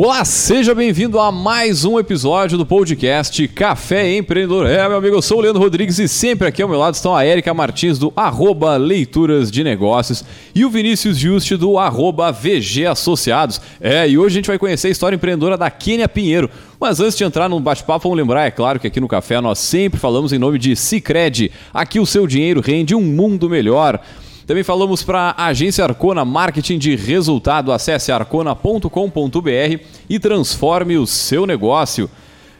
Olá, seja bem-vindo a mais um episódio do podcast Café Empreendedor. É, meu amigo, eu sou o Leandro Rodrigues e sempre aqui ao meu lado estão a Érica Martins do arroba Leituras de Negócios e o Vinícius Juste do arroba VG Associados. É, e hoje a gente vai conhecer a história empreendedora da Kênia Pinheiro. Mas antes de entrar no bate-papo, vamos lembrar, é claro, que aqui no Café nós sempre falamos em nome de Cicred. Aqui o seu dinheiro rende um mundo melhor. Também falamos para a agência Arcona Marketing de Resultado. Acesse arcona.com.br e transforme o seu negócio.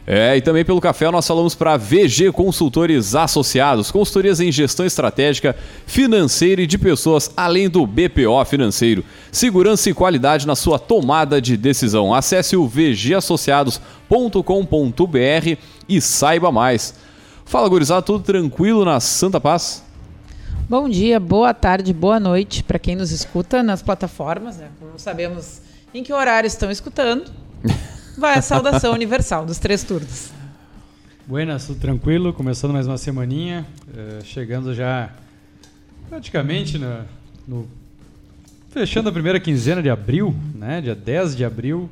É, e também pelo café nós falamos para VG Consultores Associados, consultorias em gestão estratégica, financeira e de pessoas, além do BPO financeiro. Segurança e qualidade na sua tomada de decisão. Acesse o vgassociados.com.br e saiba mais. Fala, gurizada, tudo tranquilo na Santa Paz? Bom dia, boa tarde, boa noite para quem nos escuta nas plataformas. Né? Não sabemos em que horário estão escutando. Vai a saudação universal dos três turnos. Buenas, tudo tranquilo? Começando mais uma semaninha, uh, chegando já praticamente no, no, fechando a primeira quinzena de abril, né? Dia 10 de abril.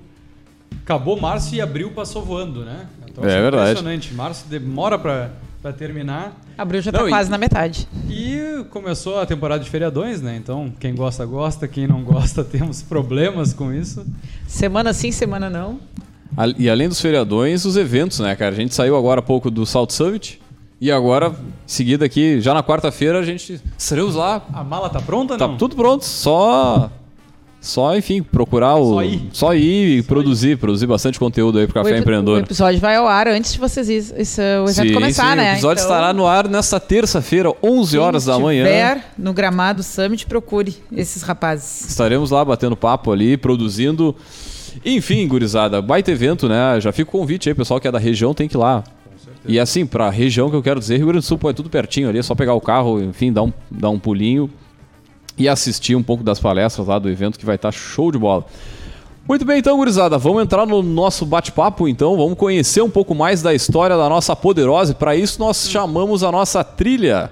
Acabou março e abril passou voando, né? Então, é, é verdade. Impressionante. Março demora para para terminar. Abril já está quase e, na metade. E começou a temporada de feriadões, né? Então, quem gosta, gosta. Quem não gosta, temos problemas com isso. Semana sim, semana não. E além dos feriadões, os eventos, né, cara? A gente saiu agora há pouco do South Summit. E agora, seguida aqui, já na quarta-feira, a gente estaremos lá. A mala tá pronta, tá não? Tá tudo pronto, só só, enfim, procurar o. Só ir. Só ir e só produzir, ir. produzir bastante conteúdo aí pro Café o Empreendedor. O episódio vai ao ar antes de vocês isso, o evento sim, começar, sim, né? O episódio então, estará no ar nesta terça-feira, 11 horas da manhã. Se estiver no Gramado Summit, procure esses rapazes. Estaremos lá batendo papo ali, produzindo. Enfim, gurizada, baita evento, né? Já fica o convite aí, pessoal que é da região tem que ir lá. E assim, pra região que eu quero dizer, Rio Grande do Sul, pô, é tudo pertinho ali, é só pegar o carro, enfim, dar um, dar um pulinho e assistir um pouco das palestras lá do evento que vai estar tá show de bola. Muito bem, então, gurizada, vamos entrar no nosso bate-papo, então, vamos conhecer um pouco mais da história da nossa poderosa. E para isso nós chamamos a nossa trilha.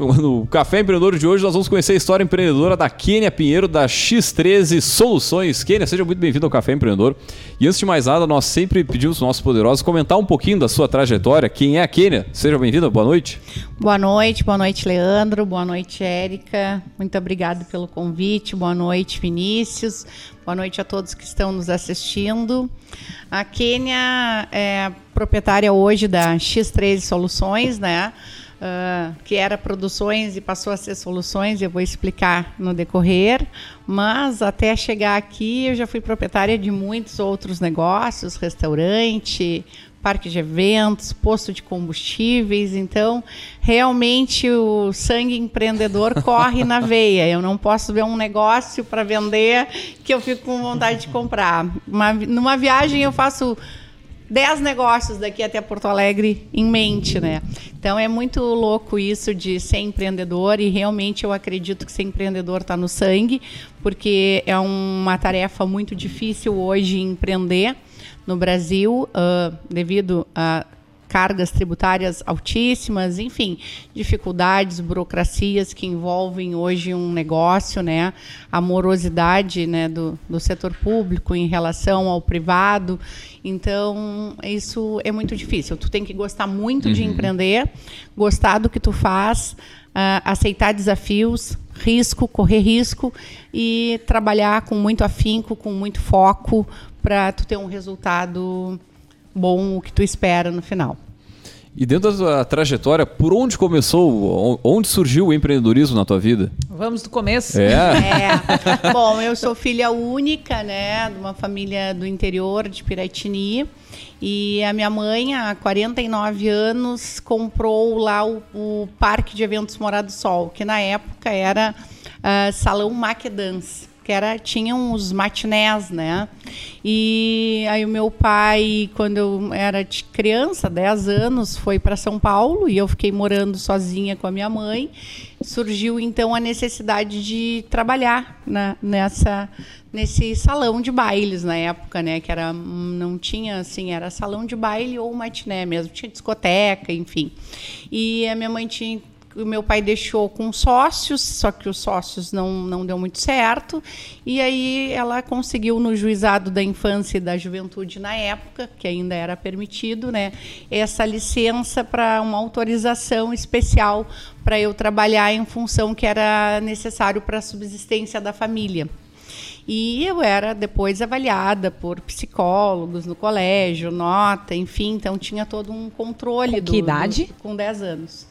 No Café Empreendedor de hoje nós vamos conhecer a história empreendedora da Kênia Pinheiro, da X13 Soluções. Kênia, seja muito bem-vindo ao Café Empreendedor. E antes de mais nada, nós sempre pedimos aos nossos poderosos comentar um pouquinho da sua trajetória. Quem é a Kênia? Seja bem-vinda, boa noite. Boa noite, boa noite, Leandro, boa noite, Érica. Muito obrigado pelo convite, boa noite, Vinícius. Boa noite a todos que estão nos assistindo. A Kênia é proprietária hoje da X13 Soluções, né? Uh, que era produções e passou a ser soluções, eu vou explicar no decorrer. Mas até chegar aqui, eu já fui proprietária de muitos outros negócios, restaurante, parque de eventos, posto de combustíveis. Então, realmente o sangue empreendedor corre na veia. Eu não posso ver um negócio para vender que eu fico com vontade de comprar. Uma, numa viagem eu faço 10 negócios daqui até Porto Alegre em mente, né? Então é muito louco isso de ser empreendedor e realmente eu acredito que ser empreendedor está no sangue, porque é uma tarefa muito difícil hoje empreender no Brasil, uh, devido a cargas tributárias altíssimas, enfim, dificuldades, burocracias que envolvem hoje um negócio, né? A morosidade né, do, do setor público em relação ao privado. Então, isso é muito difícil. Tu tem que gostar muito uhum. de empreender, gostar do que tu faz, uh, aceitar desafios, risco, correr risco e trabalhar com muito afinco, com muito foco para tu ter um resultado bom o que tu espera no final. E dentro da trajetória, por onde começou, onde surgiu o empreendedorismo na tua vida? Vamos do começo. É. é. Bom, eu sou filha única, né, de uma família do interior de Piratini. E a minha mãe, há 49 anos, comprou lá o, o Parque de Eventos Morado do Sol, que na época era uh, Salão Maquedance que era tinham os matinés, né? E aí o meu pai, quando eu era criança, 10 anos, foi para São Paulo e eu fiquei morando sozinha com a minha mãe. Surgiu então a necessidade de trabalhar na, nessa nesse salão de bailes na época, né, que era não tinha assim, era salão de baile ou matiné mesmo, tinha discoteca, enfim. E a minha mãe tinha o meu pai deixou com sócios, só que os sócios não, não deu muito certo. E aí ela conseguiu no juizado da infância e da juventude na época, que ainda era permitido, né, essa licença para uma autorização especial para eu trabalhar em função que era necessário para a subsistência da família. E eu era depois avaliada por psicólogos no colégio, nota, enfim, então tinha todo um controle. Com do, que idade? Do, com 10 anos.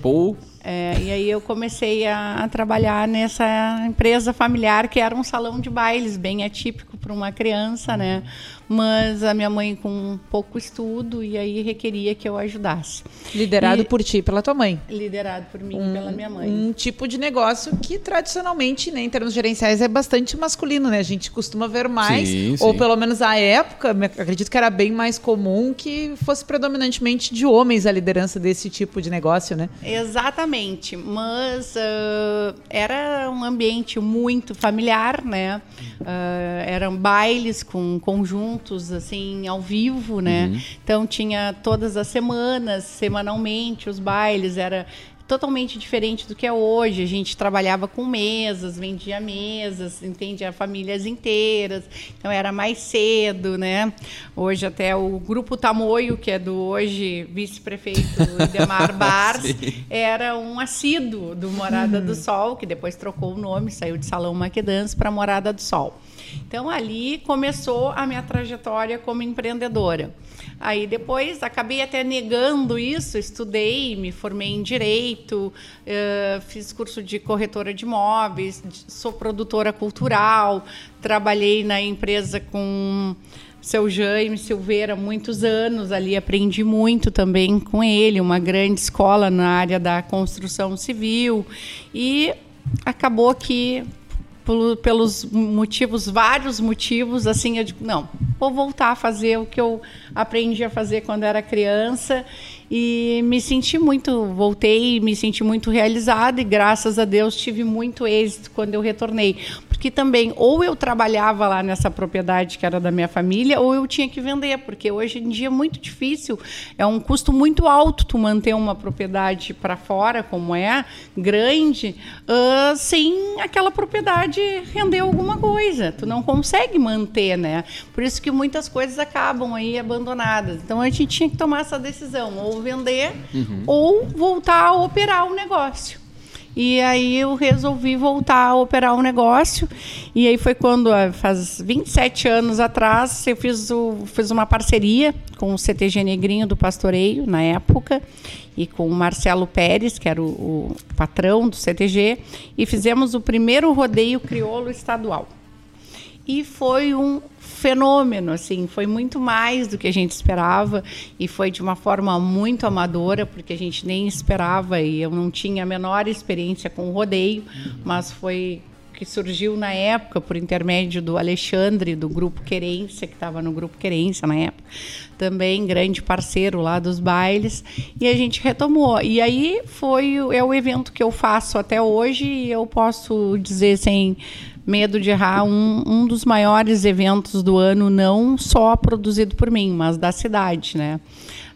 Pô. É, e aí eu comecei a, a, trabalhar nessa empresa familiar que era um salão de bailes bem atípico para uma criança, né? Mas a minha mãe com pouco estudo e aí requeria que eu ajudasse. Liderado E- por ti e pela tua mãe. Liderado por mim e pela minha mãe. Um tipo de negócio que tradicionalmente, né, em termos gerenciais, é bastante masculino, né? A gente costuma ver mais, Sim, ou sim. pelo menos à época, acredito que era bem mais comum que fosse predominantemente de homens a liderança desse tipo de negócio, né? Exatamente, mas ah, era um ambiente muito familiar, né? Ah, eram bailes com assim ao vivo, né? Então tinha todas as semanas, semanalmente os bailes era totalmente diferente do que é hoje. A gente trabalhava com mesas, vendia mesas, entendia famílias inteiras. Então era mais cedo, né? Hoje até o grupo Tamoio, que é do hoje vice-prefeito Idemar Bars, era um assíduo do Morada do Sol, que depois trocou o nome, saiu de Salão Maquedans para Morada do Sol. Então ali começou a minha trajetória como empreendedora. Aí depois acabei até negando isso, estudei, me formei em direito, fiz curso de corretora de imóveis, sou produtora cultural, trabalhei na empresa com seu Jaime Silveira muitos anos ali, aprendi muito também com ele, uma grande escola na área da construção civil e acabou que pelo- pelos motivos, vários motivos, assim, eu digo, não, vou voltar a fazer o que eu aprendi a fazer quando era criança. E me senti muito, voltei, me senti muito realizada e graças a Deus tive muito êxito quando eu retornei, porque também ou eu trabalhava lá nessa propriedade que era da minha família ou eu tinha que vender, porque hoje em dia é muito difícil, é um custo muito alto tu manter uma propriedade para fora, como é, grande, ah, sem aquela propriedade render alguma coisa. Tu não consegue manter, né? Por isso que muitas coisas acabam aí abandonadas. Então a gente tinha que tomar essa decisão, ou vender ou voltar a operar o negócio. E aí eu resolvi voltar a operar o negócio. E aí foi quando, ah, faz 27 anos atrás, eu fiz, o, fiz uma parceria com o CTG Negrinho do Pastoreio, na época, e com o Marcelo Pérez, que era o, o patrão do CTG, e fizemos o primeiro rodeio crioulo estadual e foi um fenômeno, assim, foi muito mais do que a gente esperava e foi de uma forma muito amadora, porque a gente nem esperava e eu não tinha a menor experiência com rodeio, mas foi que surgiu na época por intermédio do Alexandre do grupo Querência, que estava no grupo Querência na época, também grande parceiro lá dos bailes, e a gente retomou. E aí foi é o evento que eu faço até hoje e eu posso dizer sem medo de errar, um, um dos maiores eventos do ano, não só produzido por mim, mas da cidade, né?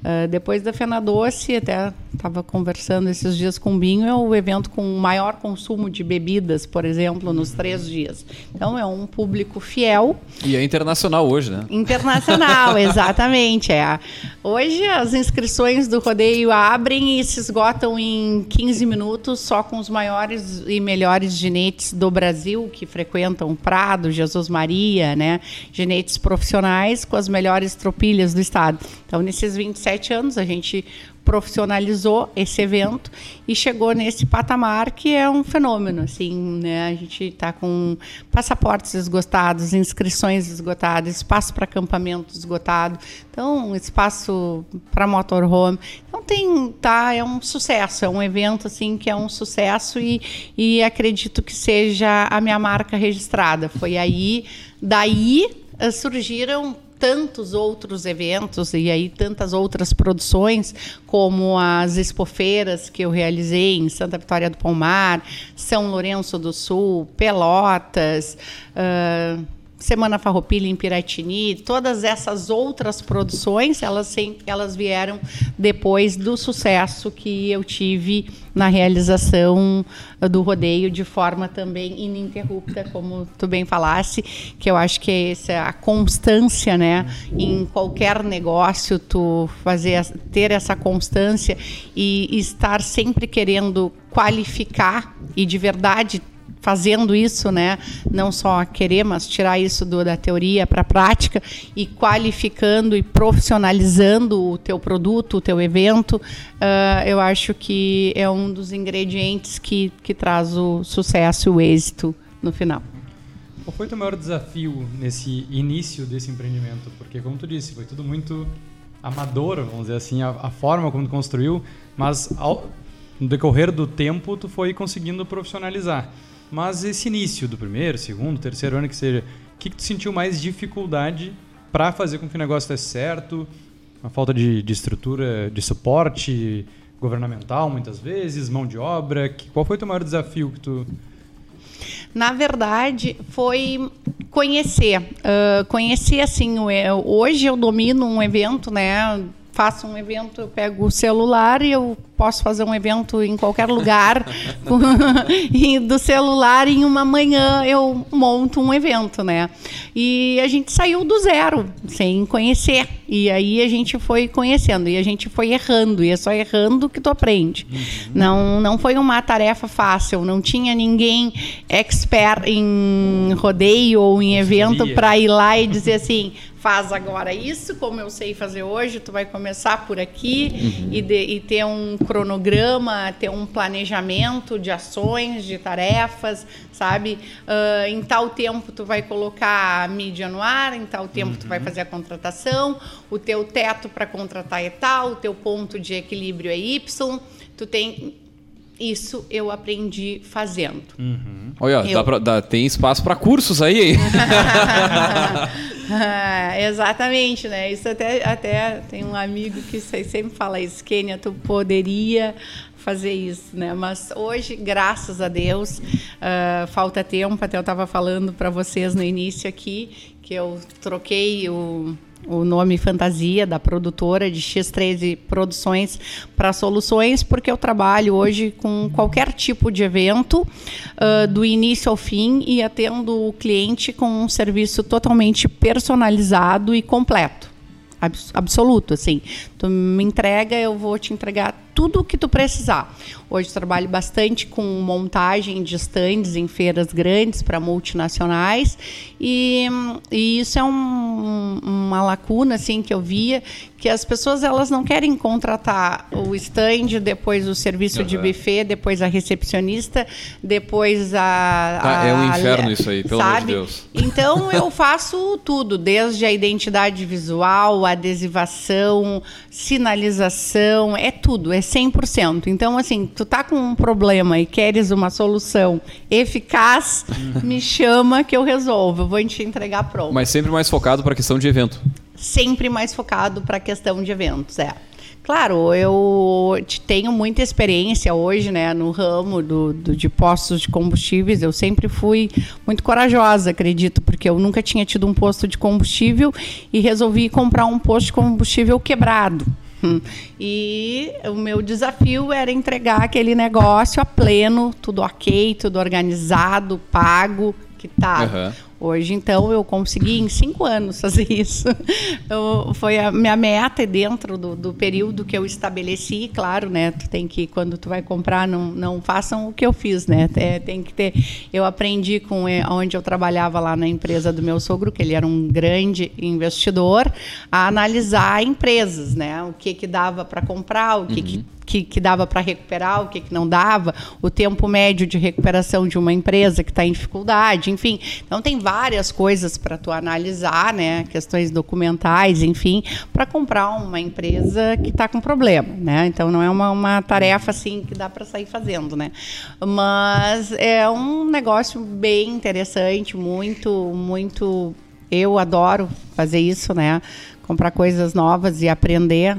Ah, depois da Fena Doce, até estava conversando esses dias com o Binho, é o evento com o maior consumo de bebidas, por exemplo, nos três dias. Então, é um público fiel, E é internacional hoje, né? Internacional, exatamente. É. Hoje as inscrições do rodeio abrem e se esgotam em 15 minutos, só com os maiores e melhores ginetes do Brasil que frequentam Prado, Jesus Maria, né? Ginetes profissionais com as melhores tropilhas do estado. Então, nesses 27 anos, a gente profissionalizou esse evento e chegou nesse patamar que é um fenômeno, assim, né? A gente está com passaportes esgotados, inscrições esgotadas, espaço para acampamento esgotado, então espaço para motorhome. Então tem, tá, é um sucesso, é um evento assim que é um sucesso e, e acredito que seja a minha marca registrada. Foi aí, daí eh, surgiram tantos outros eventos e aí tantas outras produções, como as expofeiras que eu realizei em Santa Vitória do Palmar, São Lourenço do Sul, Pelotas, ah, Semana Farroupilha em Piratini, todas essas outras produções, elas, sempre, elas vieram depois do sucesso que eu tive na realização do rodeio de forma também ininterrupta, como tu bem falasse, que eu acho que é a constância, né, em qualquer negócio, tu fazer ter essa constância e estar sempre querendo qualificar e de verdade fazendo isso, né? Não só querer, mas tirar isso do, da teoria para a prática e qualificando e profissionalizando o teu produto, o teu evento, uh, eu acho que é um dos ingredientes que, que traz o sucesso e o êxito no final. Qual foi o teu maior desafio nesse início desse empreendimento? Porque, como tu disse, foi tudo muito amador, vamos dizer assim, a, a forma como tu construiu, mas ao, no decorrer do tempo tu foi conseguindo profissionalizar. Mas esse início do primeiro, segundo, terceiro ano que seja, o que, que tu sentiu mais dificuldade para fazer com que o negócio desse certo? Uma falta de, de estrutura, de suporte governamental, muitas vezes, mão de obra. Que, qual foi o teu maior desafio que tu na verdade, foi conhecer. Uh, conhecer, assim, hoje eu domino um evento, né? Faço um evento, eu pego o celular e eu posso fazer um evento em qualquer lugar e do celular em uma manhã eu monto um evento, né? E a gente saiu do zero, sem conhecer. E aí a gente foi conhecendo e a gente foi errando, e é só errando que tu aprende. Uhum. Não, não foi uma tarefa fácil, não tinha ninguém expert em rodeio ou em evento para ir lá e dizer assim: faz agora isso, como eu sei fazer hoje, tu vai começar por aqui uhum. e, de, e ter um cronograma, ter um planejamento de ações, de tarefas, sabe? Uh, em tal tempo tu vai colocar a mídia no ar, em tal tempo uhum. tu vai uhum. fazer a contratação, o teu teto para contratar é tal, o teu ponto de equilíbrio é Y, tu tem isso eu aprendi fazendo. Uhum. Olha, eu... dá pra, dá, tem espaço para cursos aí. exatamente, né? Isso até, até tem um amigo que sempre fala isso, Kênia, tu poderia fazer isso, né? Mas hoje, graças a Deus, uh, falta tempo. Até eu estava falando para vocês no início aqui que eu troquei o o nome fantasia da produtora de X13 Produções para Soluções, porque eu trabalho hoje com qualquer tipo de evento, uh, do início ao fim, e atendo o cliente com um serviço totalmente personalizado e completo. absoluto, assim. Tu me entrega, eu vou te entregar tudo o que tu precisar. Hoje trabalho bastante com montagem de stands em feiras grandes para multinacionais e, e isso é um, uma lacuna assim que eu via que as pessoas elas não querem contratar o stand, depois o serviço uhum. de buffet, depois a recepcionista, depois a, a é um inferno a, isso aí, pelo sabe? amor de Deus. Então eu faço tudo, desde a identidade visual, adesivação, sinalização, é tudo, é 100%. Então, assim, tu tá com um problema e queres uma solução eficaz, me chama que eu resolvo. Eu vou te entregar pronto. Mas sempre mais focado para a questão de evento. Sempre mais focado para a questão de eventos, é. Claro, eu tenho muita experiência hoje, né, no ramo do, do, de postos de combustíveis. Eu sempre fui muito corajosa, acredito, porque eu nunca tinha tido um posto de combustível e resolvi comprar um posto de combustível quebrado. E o meu desafio era entregar aquele negócio a pleno, tudo ok, tudo organizado, pago, quitado. Uhum. Hoje, então, eu consegui em cinco anos fazer isso. Eu, foi a minha meta dentro do, do, período que eu estabeleci. Claro, né? Tu tem que, quando tu vai comprar, não, não façam o que eu fiz, né? É, tem que ter. Eu aprendi com é, onde eu trabalhava lá na empresa do meu sogro, que ele era um grande investidor, a analisar empresas, né? O que que dava para comprar, o que, uhum. que que, que dava para recuperar, o que, que não dava, o tempo médio de recuperação de uma empresa que está em dificuldade, enfim. Então tem várias coisas para tu analisar, né? Questões documentais, enfim, para comprar uma empresa que está com problema, né? Então não é uma, uma tarefa assim que dá para sair fazendo, né? Mas é um negócio bem interessante, muito, muito. Eu adoro fazer isso, né? Comprar coisas novas e aprender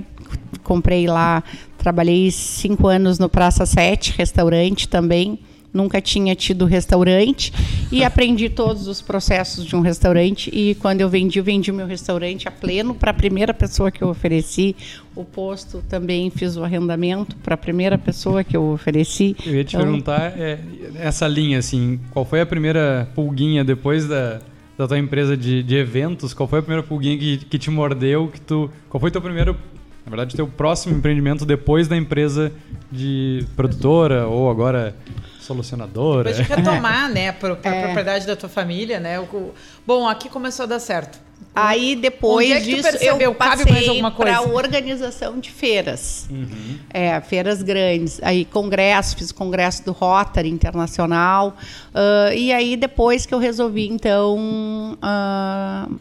comprei lá, trabalhei cinco anos no Praça 7, restaurante também. Nunca tinha tido restaurante e aprendi todos os processos de um restaurante. E quando eu vendi, eu vendi o meu restaurante a pleno para a primeira pessoa que eu ofereci. O posto também fiz o arrendamento para a primeira pessoa que eu ofereci. Eu ia te então, perguntar é, essa linha, assim, qual foi a primeira pulguinha depois da, da tua empresa de, de eventos? Qual foi a primeira pulguinha que, que te mordeu? Que tu, qual foi teu primeiro na verdade, teu próximo empreendimento depois da empresa de produtora ou agora solucionadora. Depois de retomar, né, para a é. propriedade da tua família, né? O, bom, aqui começou a dar certo. Aí depois é disso eu passei para a organização de feiras, uhum. é, feiras grandes, aí congresso, fiz congresso do Rotary Internacional, uh, e aí depois que eu resolvi então uh,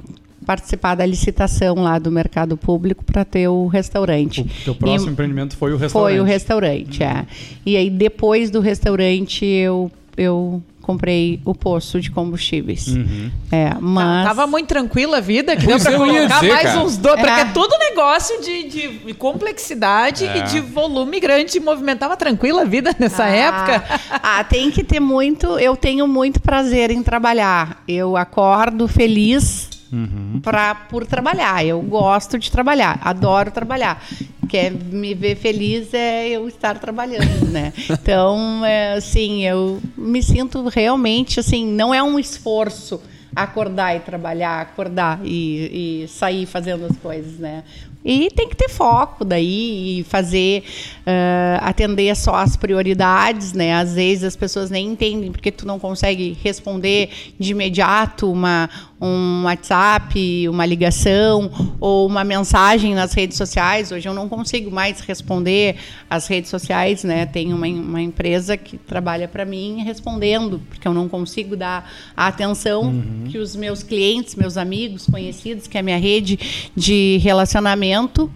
participar da licitação lá do mercado público para ter o restaurante. O teu próximo e empreendimento foi o restaurante? Foi o restaurante, uhum. é. E aí depois do restaurante eu eu comprei o poço de combustíveis. Uhum. É, mas... Tava muito tranquila a vida, que deu pra colocar dizer, mais cara. uns dois, porque é. é todo negócio de, de complexidade é. e de volume grande, movimentava tranquila a vida nessa ah, época. Ah, tem que ter muito, eu tenho muito prazer em trabalhar. Eu acordo feliz uhum. pra, por trabalhar. Eu gosto de trabalhar, adoro trabalhar. Quer me ver feliz é eu estar trabalhando, né? Então, é, assim, eu me sinto realmente assim, não é um esforço acordar e trabalhar, acordar e, e, sair fazendo as coisas, né? E tem que ter foco daí e fazer, uh, atender só as prioridades, né? Às vezes as pessoas nem entendem porque tu não consegue responder de imediato uma, um WhatsApp, uma ligação ou uma mensagem nas redes sociais. Hoje eu não consigo mais responder as redes sociais, né? Tem uma, uma empresa que trabalha para mim respondendo, porque eu não consigo dar a atenção uhum. que os meus clientes, meus amigos, conhecidos, que é a minha rede de relacionamento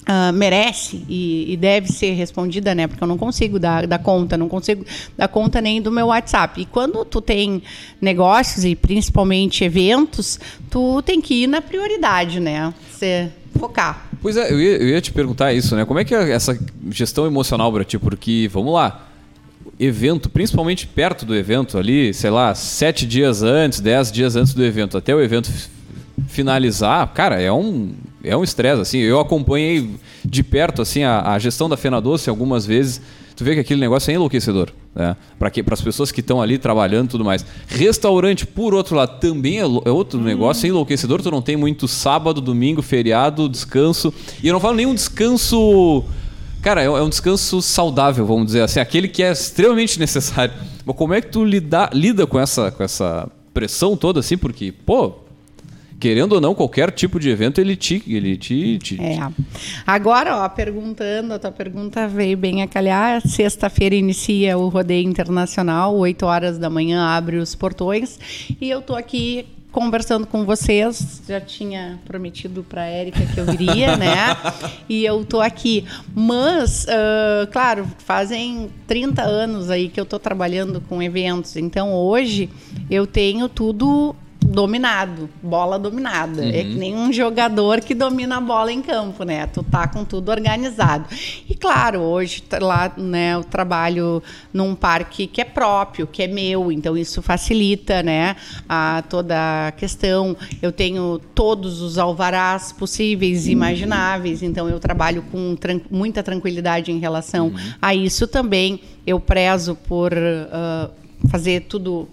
Uh, merece e, e, deve ser respondida, né? Porque eu não consigo dar, dar, conta, não consigo dar conta nem do meu WhatsApp. E quando tu tem negócios e principalmente eventos, tu tem que ir na prioridade, né? Você focar. Pois é, eu ia, eu ia te perguntar isso, né? Como é que é essa gestão emocional para ti? Porque, vamos lá, evento, principalmente perto do evento, ali, sei lá, sete dias antes, dez dias antes do evento, até o evento finalizar, cara, é um é um estresse, assim. Eu acompanhei de perto, assim, a, a, gestão da Fena Doce algumas vezes. Tu vê que aquele negócio é enlouquecedor, né? Para as pessoas que estão ali trabalhando e tudo mais. Restaurante, por outro lado, também é, é outro hum. negócio, é enlouquecedor. Tu não tem muito sábado, domingo, feriado, descanso. E eu não falo nenhum descanso... Cara, é, é um descanso saudável, vamos dizer assim. Aquele que é extremamente necessário. Mas como é que tu lida, lida com essa, com essa pressão toda, assim? Porque, pô querendo ou não, qualquer tipo de evento ele te. Ele te, te é. Agora, ó, perguntando, a tua pergunta veio bem a calhar. Sexta-feira inicia o rodeio internacional, 8 horas da manhã abre os portões. E eu tô aqui conversando com vocês, já tinha prometido para a Érica que eu viria, né? E eu tô aqui. Mas, uh, claro, fazem 30 anos aí que eu tô trabalhando com eventos. Então, hoje eu tenho tudo dominado, bola dominada. Uhum. É que nem um jogador que domina a bola em campo, né? Tu tá com tudo organizado. E claro, hoje tá lá, né, eu trabalho num parque que é próprio, que é meu, então isso facilita, né, a toda a questão. Eu tenho todos os alvarás possíveis e imagináveis, então eu trabalho com tran muita tranquilidade em relação uhum. a isso também. Eu prezo por uh, fazer tudo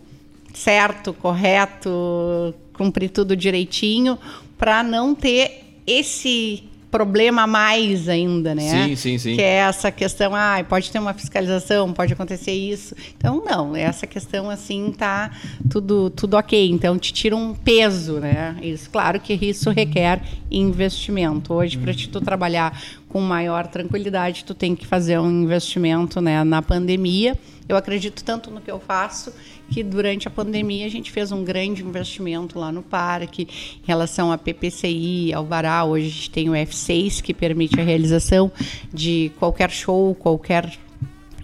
certo, correto, cumprir tudo direitinho, para não ter esse problema a mais ainda, né? Sim, sim, sim. Que é essa questão, ah, pode ter uma fiscalização, pode acontecer isso. Então, não, essa questão assim tá tudo tudo ok. Então, te tira um peso, né? Isso, claro que isso requer investimento. Hoje, para tu trabalhar com maior tranquilidade, tu tem que fazer um investimento, né, na pandemia. Eu acredito tanto no que eu faço que durante a pandemia a gente fez um grande investimento lá no parque em relação a PPCI, Alvará. Hoje a gente tem o F6 que permite a realização de qualquer show, qualquer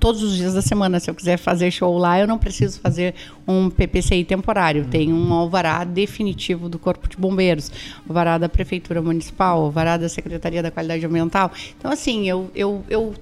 todos os dias da semana. Se eu quiser fazer show lá, eu não preciso fazer um PPCI temporário. Tem um alvará definitivo do Corpo de Bombeiros, alvará da Prefeitura Municipal, alvará da Secretaria da Qualidade Ambiental. Então, assim, eu, eu, eu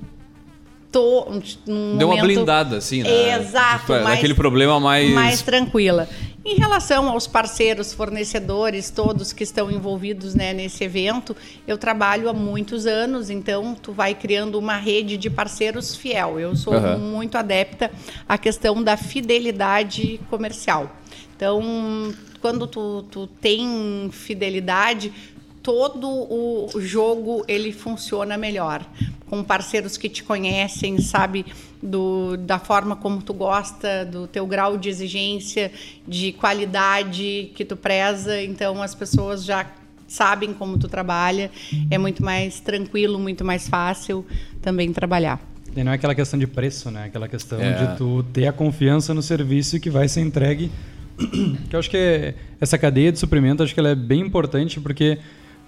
tô num Deu uma momento- blindada, assim, né? Exato, Tipo, mais- Aquele problema mais... mais tranquila. Em relação aos parceiros, fornecedores, todos que estão envolvidos né, nesse evento, eu trabalho há muitos anos, então tu vai criando uma rede de parceiros fiel. Eu sou Aham. muito adepta à questão da fidelidade comercial. Então, quando tu, tu tem fidelidade, todo o jogo ele funciona melhor com parceiros que te conhecem, sabe do, da forma como tu gosta, do teu grau de exigência, de qualidade que tu preza, então as pessoas já sabem como tu trabalha, é muito mais tranquilo, muito mais fácil também trabalhar. E não é aquela questão de preço, né? Aquela questão É. de tu ter a confiança no serviço que vai ser entregue. que eu acho que é- essa cadeia de suprimento, acho que ela é bem importante, porque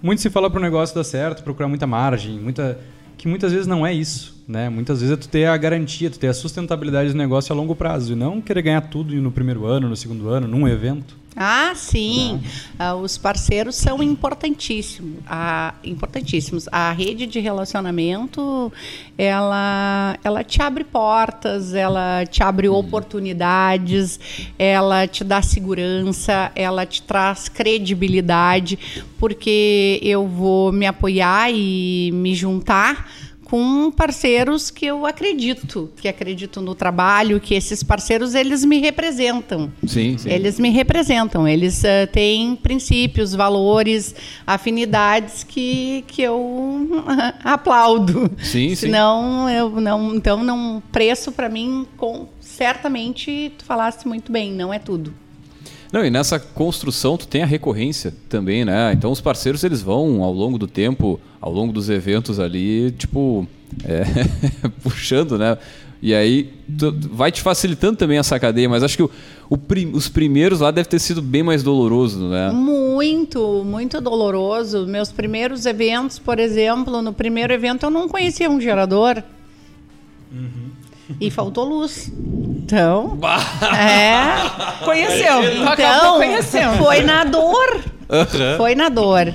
muito se fala para o negócio dar certo, procurar muita margem, muita que muitas vezes não é isso, né? Muitas vezes é tu ter a garantia, tu ter a sustentabilidade do negócio a longo prazo e não querer ganhar tudo no primeiro ano, no segundo ano, num evento. Ah, sim. Ah, os parceiros são importantíssimos. Ah, importantíssimos. A rede de relacionamento, ela, ela te abre portas, ela te abre oportunidades, ela te dá segurança, ela te traz credibilidade, porque eu vou me apoiar e me juntar com parceiros que eu acredito, que acredito no trabalho, que esses parceiros eles me representam. Sim, sim. Eles me representam, eles eh, têm princípios, valores, afinidades que, que eu aplaudo. Sim, sim. Senão, eu não, então não preço para mim com certamente tu falaste muito bem, não é tudo. Não, e nessa construção tu tem a recorrência também, né? Então os parceiros eles vão ao longo do tempo, ao longo dos eventos ali, tipo, é, puxando, né? E aí tu- vai te facilitando também essa cadeia, mas acho que o, o prim- os primeiros lá deve ter sido bem mais doloroso, né? Muito, muito doloroso. Meus primeiros eventos, por exemplo, no primeiro evento eu não conhecia um gerador. E faltou luz. Então. É. Conheceu. Então, conhecendo. foi na dor. Foi na dor.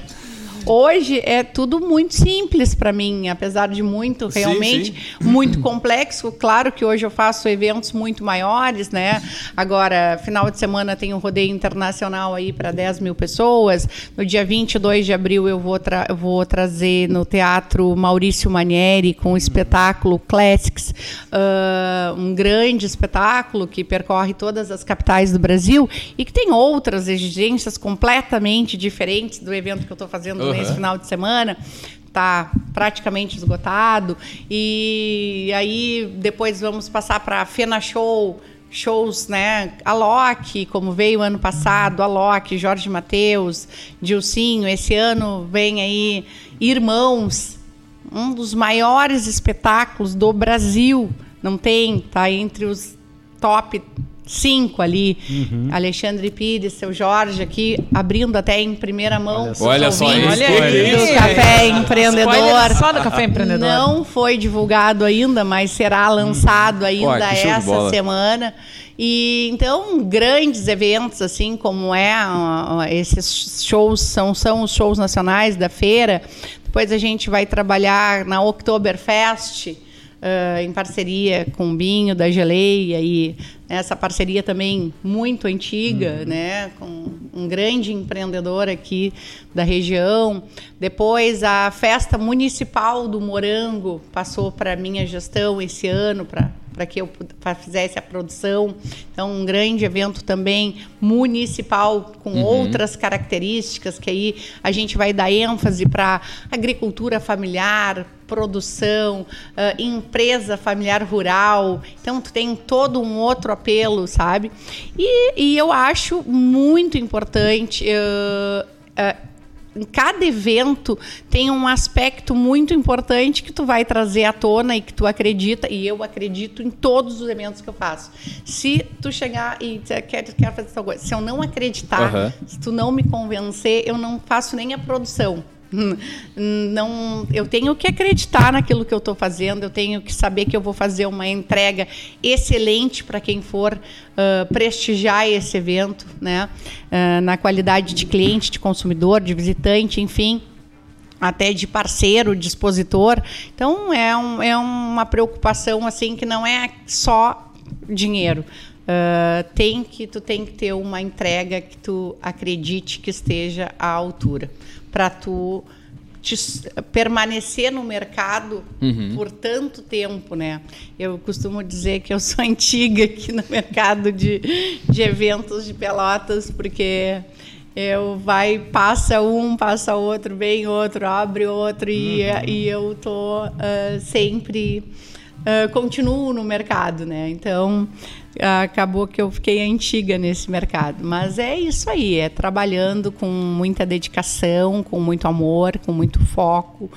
Hoje é tudo muito simples para mim, apesar de muito, Sim, realmente, muito complexo. Claro que hoje eu faço eventos muito maiores, né? Agora, final de semana tem um rodeio internacional aí para 10 mil pessoas. No dia 22 de abril eu vou, tra eu vou trazer no Teatro Maurício Manieri com o espetáculo Classics, ah, um grande espetáculo que percorre todas as capitais do Brasil e que tem outras exigências completamente diferentes do evento que eu estou fazendo Uhum. Nesse final de semana. Tá praticamente esgotado. E aí depois vamos passar para a Fena Show. Shows, né? A Loki, como veio ano passado, a Loki, Jorge Mateus, Dilcinho. Esse ano vem aí Irmãos, um dos maiores espetáculos do Brasil. Não tem, tá entre os top cinco ali. Uhum. Alexandre Pires, seu Jorge aqui, abrindo até em primeira mão. Olha os só. Olha só ouvintes isso, do Café Empreendedor. Só do Café Empreendedor. Não foi divulgado ainda, mas será lançado ainda essa semana. E então grandes eventos assim como é esses shows são são os shows nacionais da feira. Depois a gente vai trabalhar na Oktoberfest. Ah, em parceria com o Binho da Geleia e essa parceria também muito antiga, né, com um grande empreendedor aqui da região. Depois a festa municipal do Morango passou para minha gestão esse ano para para que eu fizesse a produção. Então, um grande evento também municipal com outras características que aí a gente vai dar ênfase para agricultura familiar, produção, ah, empresa familiar rural. Então, tu tem todo um outro apelo, sabe? E, e eu acho muito importante. ah, ah, em cada evento tem um aspecto muito importante que tu vai trazer à tona e que tu acredita, e eu acredito em todos os eventos que eu faço. Se tu chegar e dizer, quero, quero fazer tal coisa, se eu não acreditar, Aham. se tu não me convencer, eu não faço nem a produção. Não, eu tenho que acreditar naquilo que eu estou fazendo, eu tenho que saber que eu vou fazer uma entrega excelente para quem for ah, prestigiar esse evento, né? Ah, na qualidade de cliente, de consumidor, de visitante, enfim. até de parceiro, de expositor. Então é, um, é uma preocupação assim que não é só dinheiro. Uh, tem que tu tem que ter uma entrega que tu acredite que esteja à altura para tu te, permanecer no mercado uhum. por tanto tempo, né? Eu costumo dizer que eu sou antiga aqui no mercado de, de eventos de pelotas, porque eu vai passa um passa outro vem outro abre outro uhum. e, e eu tô uh, sempre uh, continuo no mercado né então acabou que eu fiquei antiga nesse mercado. Mas é isso aí, é trabalhando com muita dedicação, com muito amor, com muito foco,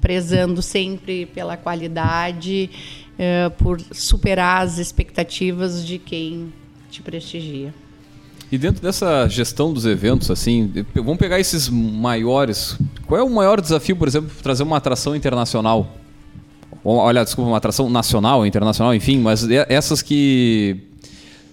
prezando sempre pela qualidade, uh, por superar as expectativas de quem te prestigia. E dentro dessa gestão dos eventos, assim, vamos pegar esses maiores. Qual é o maior desafio, por exemplo, trazer uma atração internacional? Olha, desculpa, uma atração nacional, internacional, enfim, mas essas que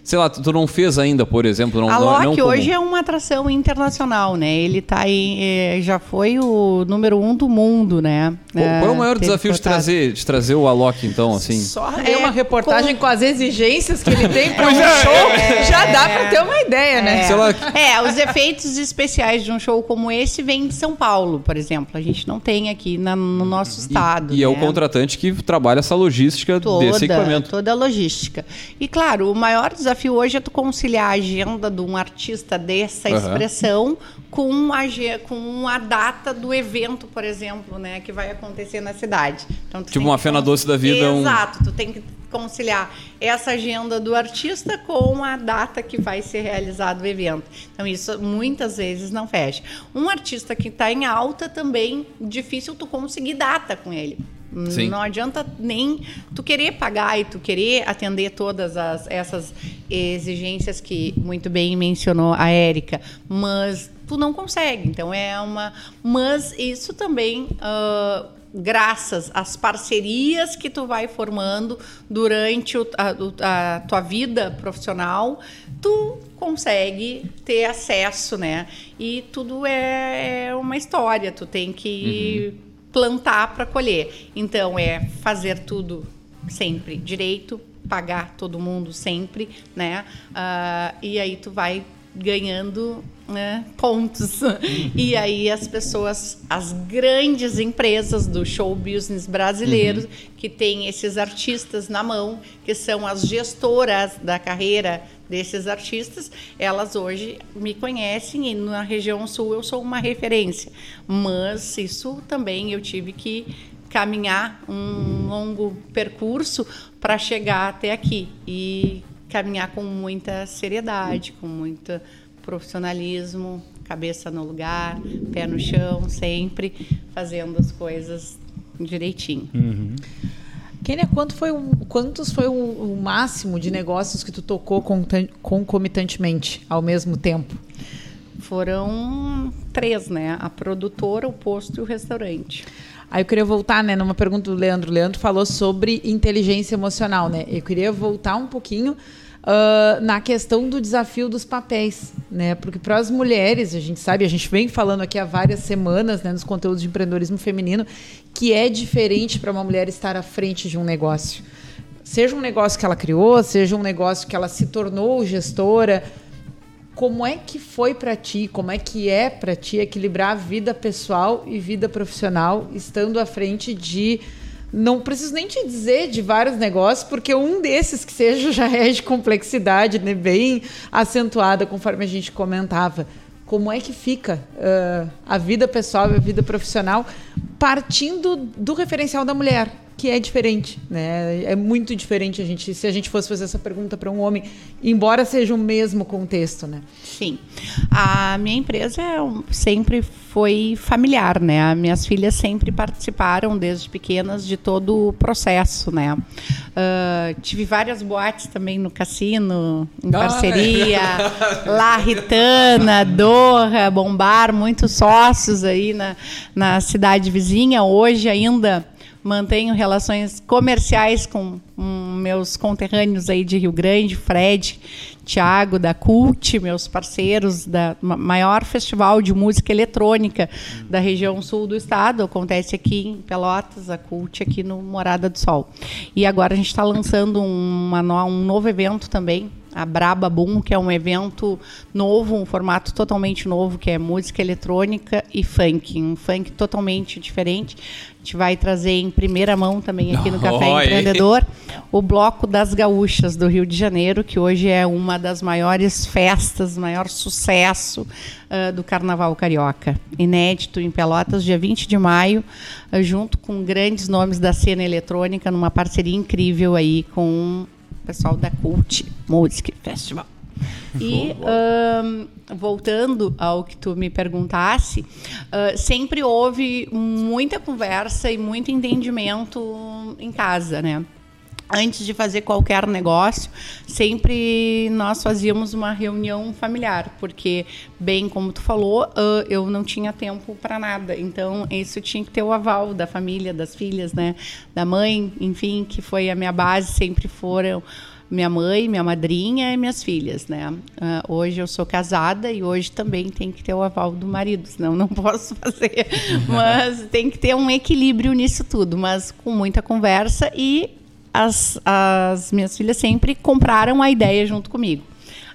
Sei lá, tu não fez ainda, por exemplo. Não, a Loki não hoje é uma atração internacional, né? Ele tá em, eh, já foi o número um do mundo, né? Qual, qual é o maior desafio de trazer, de trazer o Alok, então, assim? Só é uma reportagem com... com... as exigências que ele tem para um é, show, é, já dá para ter uma ideia, né? É. é, os efeitos especiais de um show como esse vêm de São Paulo, por exemplo. A gente não tem aqui na, no nosso estado. E, e né? é o né? contratante que trabalha essa logística toda, desse equipamento. Toda a logística. E claro, o maior desafio desafio hoje é tu conciliar a agenda de um artista dessa uhum. expressão com a, com a data do evento, por exemplo, né, que vai acontecer na cidade. Então, tipo uma Fena Doce da Vida. Exato, um... tu tem que conciliar essa agenda do artista com a data que vai ser realizado o evento. Então, isso muitas vezes não fecha. Um artista que está em alta também, difícil tu conseguir data com ele. Sim. Não adianta nem tu querer pagar e tu querer atender todas as, essas exigências que muito bem mencionou a Érica, mas tu não consegue. Então é uma. Mas isso também. Uh, graças às parcerias que tu vai formando durante o, a, a, tua vida profissional, tu consegue ter acesso, né? E tudo é, é uma história. Tu tem que uhum plantar para colher. Então é fazer tudo sempre direito, pagar todo mundo sempre, né? Uh, e aí tu vai ganhando né, pontos. E aí as pessoas, as grandes empresas do show business brasileiro, uhum. que tem esses artistas na mão, que são as gestoras da carreira desses artistas, elas hoje me conhecem e na região sul eu sou uma referência. Mas isso também eu tive que caminhar um longo percurso para chegar até aqui e caminhar com muita seriedade, com muito profissionalismo, cabeça no lugar, pé no chão, sempre fazendo as coisas direitinho. Uhum. Kênia, quanto foi um, quantos foi o, o, máximo de negócios que tu tocou concomitantemente, ao mesmo tempo? Foram três, né? A produtora, o posto e o restaurante. Aí eu queria voltar, né, numa pergunta do Leandro. O Leandro falou sobre inteligência emocional, né? Eu queria voltar um pouquinho uh, na questão do desafio dos papéis, né? Porque para as mulheres, a gente sabe, a gente vem falando aqui há várias semanas, né, nos conteúdos de empreendedorismo feminino, que é diferente para uma mulher estar à frente de um negócio. Seja um negócio que ela criou, seja um negócio que ela se tornou gestora, como é que foi para ti, como é que é para ti equilibrar a vida pessoal e vida profissional estando à frente de não preciso nem te dizer de vários negócios, porque um desses que seja já é de complexidade, né, bem acentuada, conforme a gente comentava. Como é que fica uh, a vida pessoal e a vida profissional partindo do referencial da mulher? Que é diferente, né? É muito diferente a gente, se a gente fosse fazer essa pergunta para um homem, embora seja o mesmo contexto, né? Sim. A minha empresa é sempre foi familiar, né? As minhas filhas sempre participaram desde pequenas de todo o processo, né? Uh, tive várias boates também no cassino, em ah, parceria, é. La Ritana, Doha, Bombar, muitos sócios aí na, na cidade vizinha. Hoje ainda mantenho relações comerciais com um, meus conterrâneos aí de Rio Grande, Fred, Tiago da Cult, meus parceiros da maior festival de música eletrônica da região sul do estado, acontece aqui em Pelotas, a Cult aqui no Morada do Sol. E agora a gente está lançando uma, um novo evento também a Braba Boom, que é um evento novo, um formato totalmente novo, que é música eletrônica e funk, um funk totalmente diferente. A gente vai trazer em primeira mão também aqui no Café oh, Empreendedor o Bloco das Gaúchas do Rio de Janeiro, que hoje é uma das maiores festas, maior sucesso uh, do Carnaval Carioca. Inédito em Pelotas, dia 20 de maio, uh, junto com grandes nomes da cena eletrônica, numa parceria incrível aí com pessoal da Cult Music Festival. E um, voltando ao que tu me perguntasse, uh, sempre houve muita conversa e muito entendimento em casa, né? Antes de fazer qualquer negócio, sempre nós fazíamos uma reunião familiar, porque, bem como tu falou, uh, eu não tinha tempo para nada. Então, isso tinha que ter o aval da família, das filhas, né? Da mãe, enfim, que foi a minha base, sempre foram minha mãe, minha madrinha e minhas filhas, né? Uh, hoje eu sou casada e hoje também tem que ter o aval do marido, senão não posso fazer. Mas tem que ter um equilíbrio nisso tudo, mas com muita conversa e as, as minhas filhas sempre compraram a ideia junto comigo.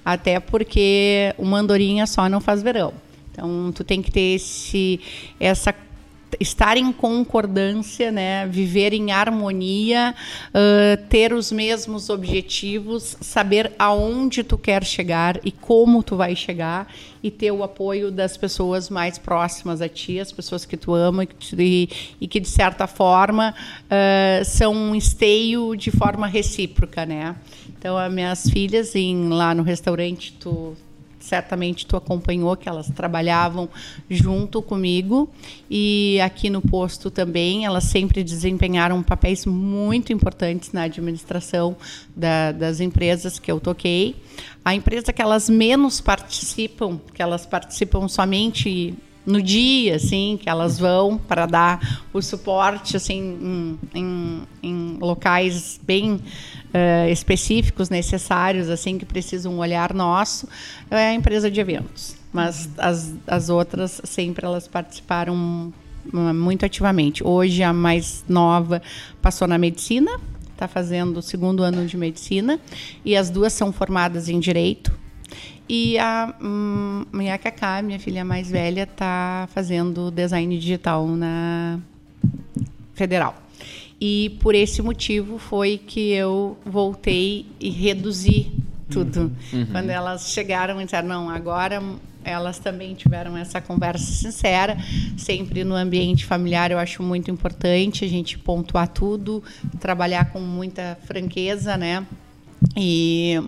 Até porque uma andorinha só não faz verão. Então, tu tem que ter esse, essa estar em concordância, né, viver em harmonia, uh, ter os mesmos objetivos, saber aonde tu quer chegar e como tu vai chegar e ter o apoio das pessoas mais próximas a ti, as pessoas que tu ama e, e que de certa forma uh, são um esteio de forma recíproca, né? Então, as minhas filhas em, lá no restaurante, tu certamente tu acompanhou que elas trabalhavam junto comigo e aqui no posto também elas sempre desempenharam papéis muito importantes na administração da, das empresas que eu toquei. A empresa que elas menos participam, que elas participam somente no dia, assim, que elas vão para dar o suporte, assim, em, em, em locais bem uh, específicos, necessários, assim, que precisam um olhar nosso, é a empresa de eventos. Mas as, as outras, sempre elas participaram muito ativamente. Hoje, a mais nova passou na medicina, está fazendo o segundo ano de medicina, e as duas são formadas em direito. E a hum, minha Cacá, minha filha mais velha, está fazendo design digital na Federal. E por esse motivo foi que eu voltei e reduzi tudo. Uhum. uhum. Quando elas chegaram e disseram, não, agora elas também tiveram essa conversa sincera, sempre no ambiente familiar eu acho muito importante a gente pontuar tudo, trabalhar com muita franqueza, né? E,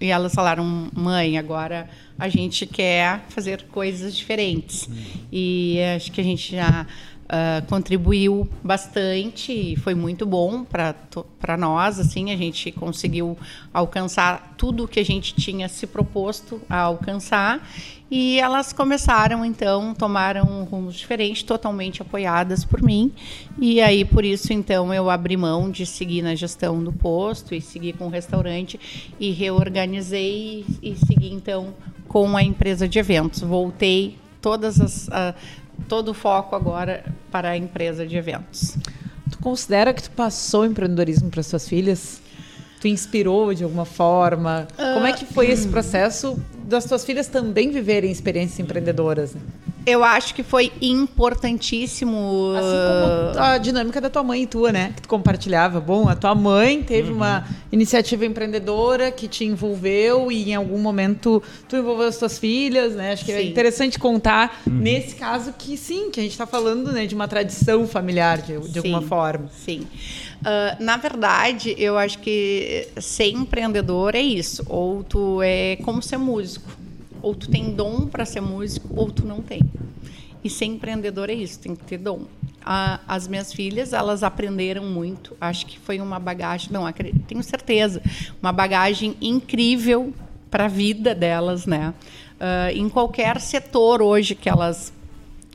e elas falaram, mãe, agora a gente quer fazer coisas diferentes. Uhum. E acho que a gente já Uh, contribuiu bastante e foi muito bom para nós. Assim, a gente conseguiu alcançar tudo o que a gente tinha se proposto a alcançar. E elas começaram, então, tomaram um rumo diferente, totalmente apoiadas por mim. E aí, por isso, então, eu abri mão de seguir na gestão do posto e seguir com o restaurante e reorganizei e, e segui, então, com a empresa de eventos. Voltei todas as, uh, todo o foco agora para a empresa de eventos. Tu considera que tu passou empreendedorismo para suas filhas? Tu inspirou de alguma forma? Como é que foi esse processo das tuas filhas também viverem experiências empreendedoras? Eu acho que foi importantíssimo. Assim como a dinâmica da tua mãe e tua, né? Que tu compartilhava. Bom, a tua mãe teve uhum. uma iniciativa empreendedora que te envolveu e em algum momento tu envolveu as tuas filhas, né? Acho que é sim. é interessante contar uhum. nesse caso que sim, que a gente está falando né, de uma tradição familiar de, de alguma forma. Sim. Uh, na verdade, eu acho que ser empreendedor é isso. Ou tu é como ser músico ou tu tem dom para ser músico, ou tu não tem. E ser empreendedor é isso, tem que ter dom. As minhas filhas, elas aprenderam muito. Acho que foi uma bagagem, não, tenho certeza, uma bagagem incrível para a vida delas, né? Uh, em qualquer setor hoje que elas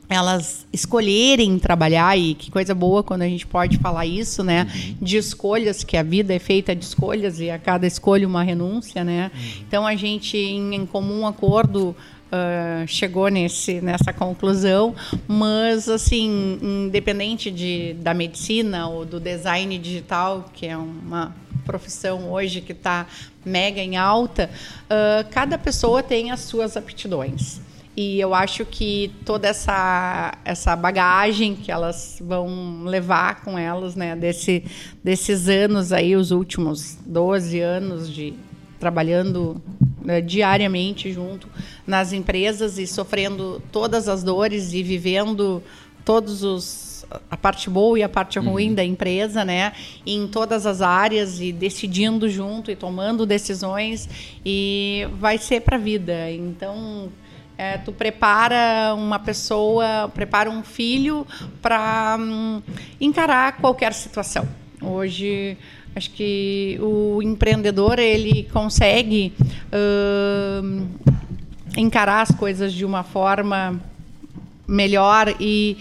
elas escolherem trabalhar e que coisa boa quando a gente pode falar isso, né? Uhum. De escolhas que a vida é feita de escolhas e a cada escolha uma renúncia, né? Uhum. Então a gente em, em comum acordo Uh, chegou nesse, nessa conclusão, mas assim, independente de, da medicina ou do design digital, que é uma profissão hoje que está mega em alta, uh, cada pessoa tem as suas aptidões. E eu acho que toda essa, essa bagagem que elas vão levar com elas, né, desse, desses anos aí, os últimos 12 anos de trabalhando né, diariamente junto nas empresas e sofrendo todas as dores e vivendo todos os a parte boa e a parte ruim uhum. da empresa, né? Em todas as áreas e decidindo junto e tomando decisões e vai ser para a vida. Então, é, tu prepara uma pessoa, prepara um filho para hum, encarar qualquer situação. Hoje, acho que o empreendedor ele consegue uh, encarar as coisas de uma forma melhor e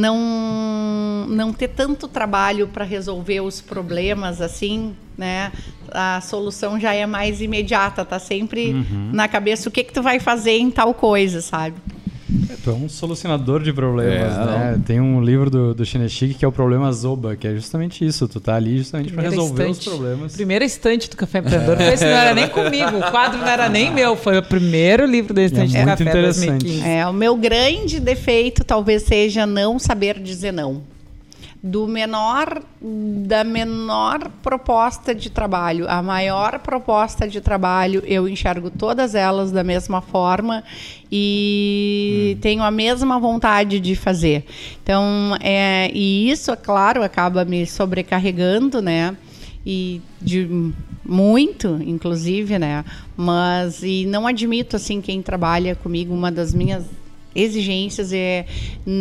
não não ter tanto trabalho para resolver os problemas assim, né? A solução já é mais imediata, tá sempre uhum. na cabeça o que que tu vai fazer em tal coisa, sabe? É, tu é um solucionador de problemas, é, né? Tem um livro do, do Shineshiki que é o problema Zoba, que é justamente isso. Tu tá ali justamente para resolver estante, os problemas. Primeira estante do Café Empreendedor. É. Esse não era nem comigo, o quadro não era nem meu, foi o primeiro livro da estante é do Café interessante. 2015. É, o meu grande defeito talvez seja não saber dizer não do menor da menor proposta de trabalho. A maior proposta de trabalho eu enxergo todas elas da mesma forma e hum. tenho a mesma vontade de fazer. Então é e isso é claro acaba me sobrecarregando né? E de muito inclusive né? Mas e não admito assim quem trabalha comigo uma das minhas exigências é,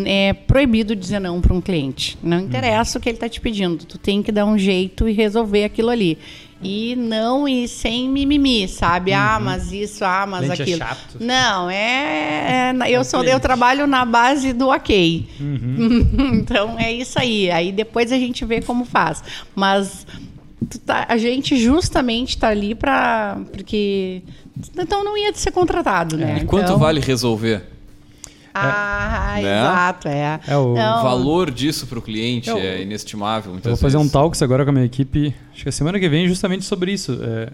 é proibido dizer não para um cliente. Não interessa uhum. o que ele está te pedindo, tu tem que dar um jeito e resolver aquilo ali. E não e sem mimimi, sabe? Ah, uhum. Ah, mas isso, ah, mas cliente é aquilo. É chato. Não, é, é eu sou eu trabalho na base do ok. Uhum. então é isso aí. Aí depois a gente vê como faz. Mas tá, a gente justamente está ali para porque então não ia ser contratado, né? E quanto então... vale resolver? Ah, né? exato, é. é o Não. valor disso para o cliente é, é inestimável. Eu vou fazer vezes. um talks agora com a minha equipe, acho que a semana que vem, justamente sobre isso. É,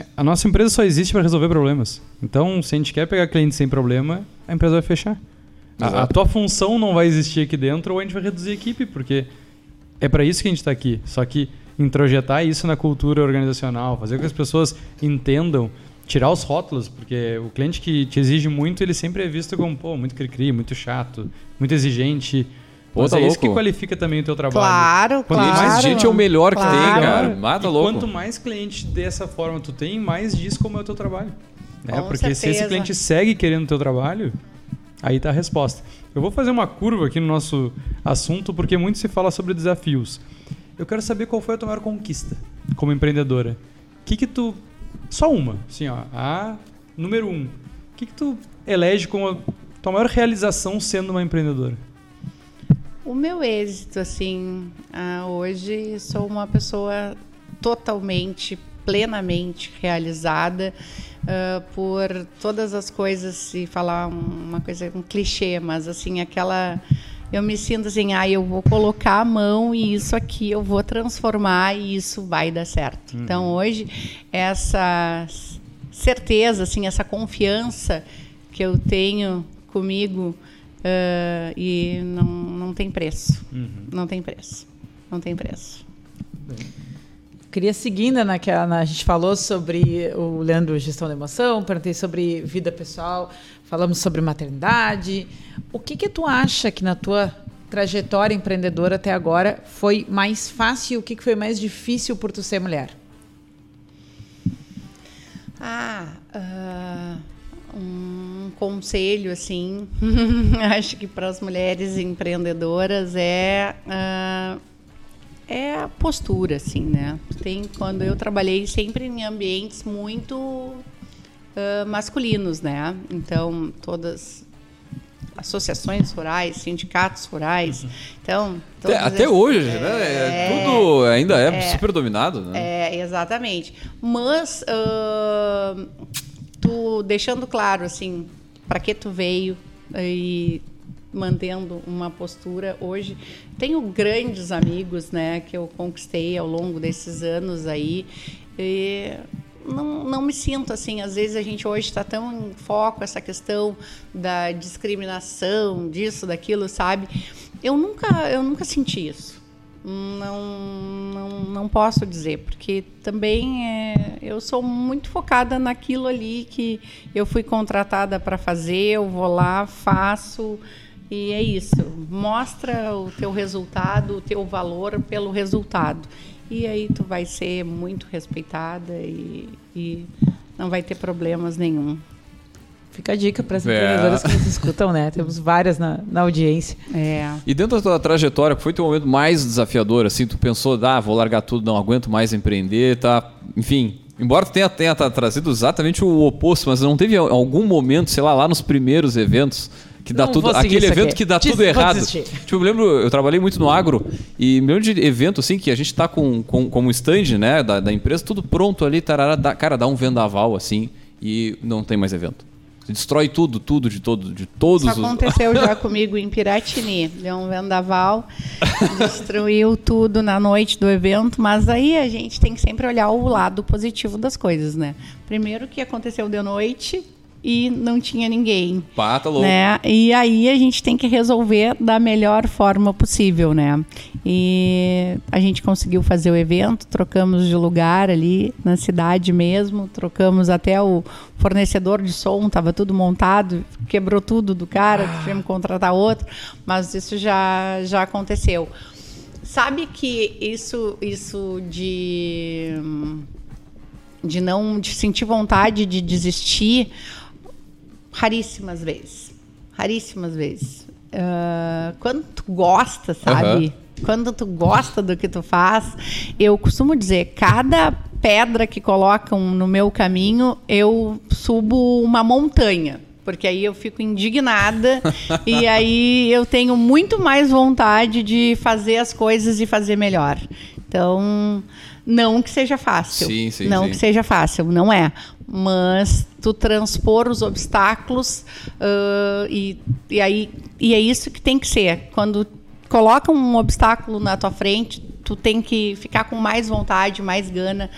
é a nossa empresa só existe para resolver problemas. Então, se a gente quer pegar cliente sem problema, a empresa vai fechar. A, a, tua função não vai existir aqui dentro ou a gente vai reduzir a equipe, porque é para isso que a gente está aqui. Só que introjetar isso na cultura organizacional, fazer com que as pessoas entendam tirar os rótulos, porque o cliente que te exige muito, ele sempre é visto como, pô, muito cri-cri, muito chato, muito exigente. Pô, Mas tá é louco. isso que qualifica também o teu trabalho. Claro, quanto claro. mais gente é o melhor claro. que tem, cara. Mata e louco. Quanto mais cliente dessa forma tu tem, mais diz como é o teu trabalho. É, porque certeza. se esse cliente segue querendo o teu trabalho, aí tá a resposta. Eu vou fazer uma curva aqui no nosso assunto, porque muito se fala sobre desafios. Eu quero saber qual foi a tua maior conquista como empreendedora. O que que tu só uma, assim, ó. A número um. O que, que tu elege como a tua maior realização sendo uma empreendedora? O meu êxito, assim, uh, hoje sou uma pessoa totalmente, plenamente realizada uh, por todas as coisas, se falar uma coisa, um clichê, mas assim, aquela eu me sinto assim, ah, eu vou colocar a mão e isso aqui eu vou transformar e isso vai dar certo. Uhum. Então hoje essa certeza, assim, essa confiança que eu tenho comigo uh, e não, não tem preço, uhum. não tem preço, não tem preço. Queria seguindo naquela, na, a gente falou sobre o Leandro gestão da emoção, perguntei sobre vida pessoal, falamos sobre maternidade. O que que tu acha que na tua trajetória empreendedora até agora foi mais fácil e o que, que foi mais difícil por tu ser mulher? Ah, uh, um conselho assim, acho que para as mulheres empreendedoras é uh, é a postura, assim, né? Tem quando eu trabalhei sempre em ambientes muito uh, masculinos, né? Então todas associações rurais, sindicatos rurais. Então, até, até hoje, né? É, tudo ainda é, é, super dominado, né? É, exatamente. Mas uh, tu deixando claro assim, para que tu veio e mantendo uma postura hoje. Tenho grandes amigos, né, que eu conquistei ao longo desses anos aí. E não, não me sinto assim. Às vezes a gente hoje está tão em foco essa questão da discriminação, disso, daquilo, sabe? Eu nunca, eu nunca senti isso. Não, não, não posso dizer, porque também é, eu sou muito focada naquilo ali que eu fui contratada para fazer, eu vou lá, faço, e é isso. Mostra o teu resultado, o teu valor pelo resultado. E aí tu vai ser muito respeitada e, e não vai ter problemas nenhum. Fica a dica para as é. empreendedoras que nos escutam, né? Temos várias na, na audiência. É. E dentro da tua trajetória, qual foi o teu momento mais desafiador? Assim, tu pensou, ah, vou largar tudo, não aguento mais empreender, tá? Enfim, embora tu tenha, tenha trazido exatamente o oposto, mas não teve algum momento, sei lá, lá nos primeiros eventos que dá não tudo. Aquele evento aqui. que dá Des tudo errado. Tipo, eu lembro, eu trabalhei muito no agro e me lembro de evento assim que a gente tá com, com, com um stand, né, da, da empresa, tudo pronto ali, tarará, dá, cara, dá um vendaval assim e não tem mais evento. Você destrói tudo, tudo de todo, de todos Isso os... aconteceu já comigo em Piratini. Deu um vendaval, destruiu tudo na noite do evento, mas aí a gente tem que sempre olhar o lado positivo das coisas, né? Primeiro que aconteceu de noite, e não tinha ninguém. Pata louco. Né? E aí a gente tem que resolver da melhor forma possível, né? E a gente conseguiu fazer o evento, trocamos de lugar ali na cidade mesmo, trocamos até o fornecedor de som, estava tudo montado, quebrou tudo do cara, ah. tivemos que contratar outro, mas isso já, já aconteceu. Sabe que isso, isso de de não de sentir vontade de desistir raríssimas vezes. Raríssimas vezes. Uh, quando tu gosta, sabe? Uhum. Quando tu gosta do que tu faz, eu costumo dizer, cada pedra que colocam no meu caminho, eu subo uma montanha porque aí eu fico indignada e aí eu tenho muito mais vontade de fazer as coisas e fazer melhor. Então, não que seja fácil. Sim, sim, não sim. que seja fácil, não é. Mas tu transpor os obstáculos uh, e, e aí e é isso que tem que ser. Quando coloca um obstáculo na tua frente, tu tem que ficar com mais vontade, mais gana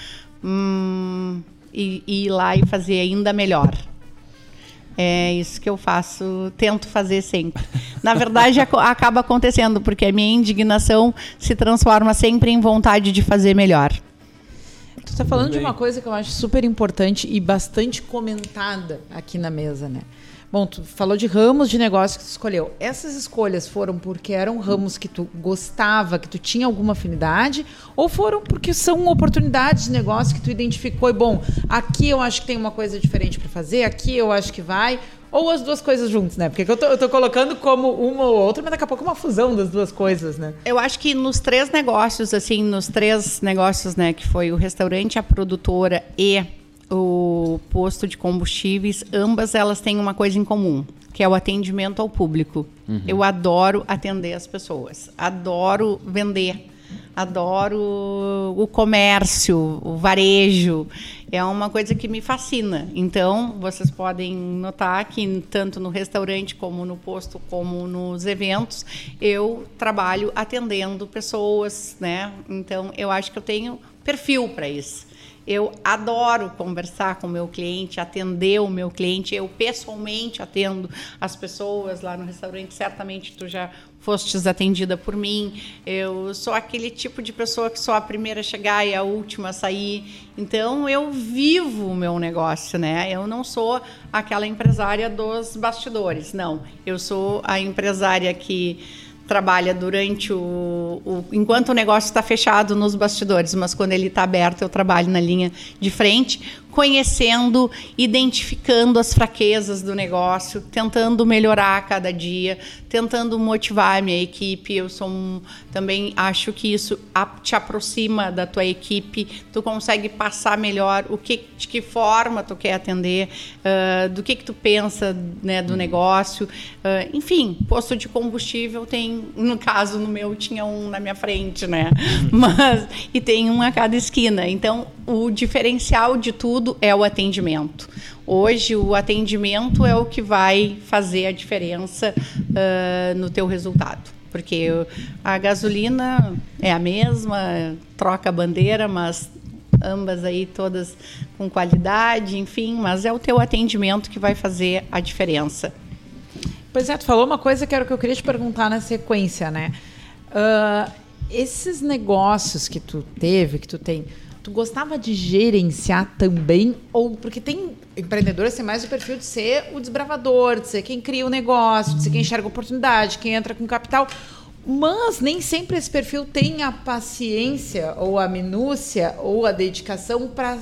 hum, e, e ir lá e fazer ainda melhor. É isso que eu faço, tento fazer sempre. Na verdade, acaba acontecendo, porque a minha indignação se transforma sempre em vontade de fazer melhor. Tu está falando de uma coisa que eu acho super importante e bastante comentada aqui na mesa, né? Bom, tu falou de ramos de negócio que tu escolheu. Essas escolhas foram porque eram ramos que tu gostava, que tu tinha alguma afinidade, ou foram porque são oportunidades de negócio que tu identificou e bom, aqui eu acho que tem uma coisa diferente para fazer, aqui eu acho que vai, ou as duas coisas juntas, né? Porque eu tô, eu tô colocando como uma ou outra, mas daqui a pouco é uma fusão das duas coisas, né? Eu acho que nos três negócios, assim, nos três negócios, né, que foi o restaurante, a produtora e o posto de combustíveis, ambas elas têm uma coisa em comum, que é o atendimento ao público. Uhum. Eu adoro atender as pessoas, adoro vender, adoro o comércio, o varejo. É uma coisa que me fascina. Então, vocês podem notar que tanto no restaurante como no posto, como nos eventos, eu trabalho atendendo pessoas, né? Então, eu acho que eu tenho perfil para isso. Eu adoro conversar com o meu cliente, atender o meu cliente. Eu pessoalmente atendo as pessoas lá no restaurante. Certamente tu já fostes atendida por mim. Eu sou aquele tipo de pessoa que sou a primeira a chegar e a última a sair. Então eu vivo o meu negócio, né? Eu não sou aquela empresária dos bastidores, não. Eu sou a empresária que trabalha durante o, o enquanto o negócio está fechado nos bastidores, mas quando ele está aberto eu trabalho na linha de frente conhecendo, identificando as fraquezas do negócio, tentando melhorar a cada dia, tentando motivar a minha equipe. Eu sou um, também acho que isso te aproxima da tua equipe. Tu consegue passar melhor o que, de que forma tu quer atender, uh, do que que tu pensa né, do negócio. Uh, enfim, posto de combustível tem, no caso no meu tinha um na minha frente, né? Mas e tem um a cada esquina. Então o diferencial de tudo é o atendimento. Hoje, o atendimento é o que vai fazer a diferença uh, no teu resultado. Porque a gasolina é a mesma, troca a bandeira, mas ambas aí todas com qualidade, enfim, mas é o teu atendimento que vai fazer a diferença. Pois é, tu falou uma coisa que era o que eu queria te perguntar na sequência, né? Uh, esses negócios que tu teve, que tu tem, Tu gostava de gerenciar também? Ou porque tem empreendedores tem mais o perfil de ser o desbravador, de ser quem cria o negócio, de ser quem enxerga a oportunidade, quem entra com capital. Mas nem sempre esse perfil tem a paciência ou a minúcia ou a dedicação para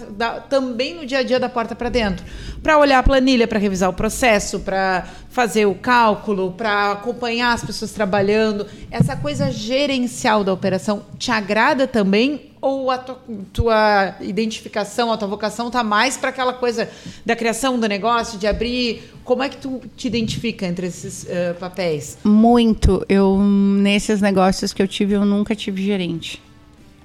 também no dia a dia da porta para dentro, para olhar a planilha, para revisar o processo, para fazer o cálculo, para acompanhar as pessoas trabalhando. Essa coisa gerencial da operação te agrada também ou a tua, tua identificação, a tua vocação está mais para aquela coisa da criação do negócio, de abrir? Como é que tu te identifica entre esses uh, papéis? Muito. Eu nesses negócios que eu tive, eu nunca tive gerente.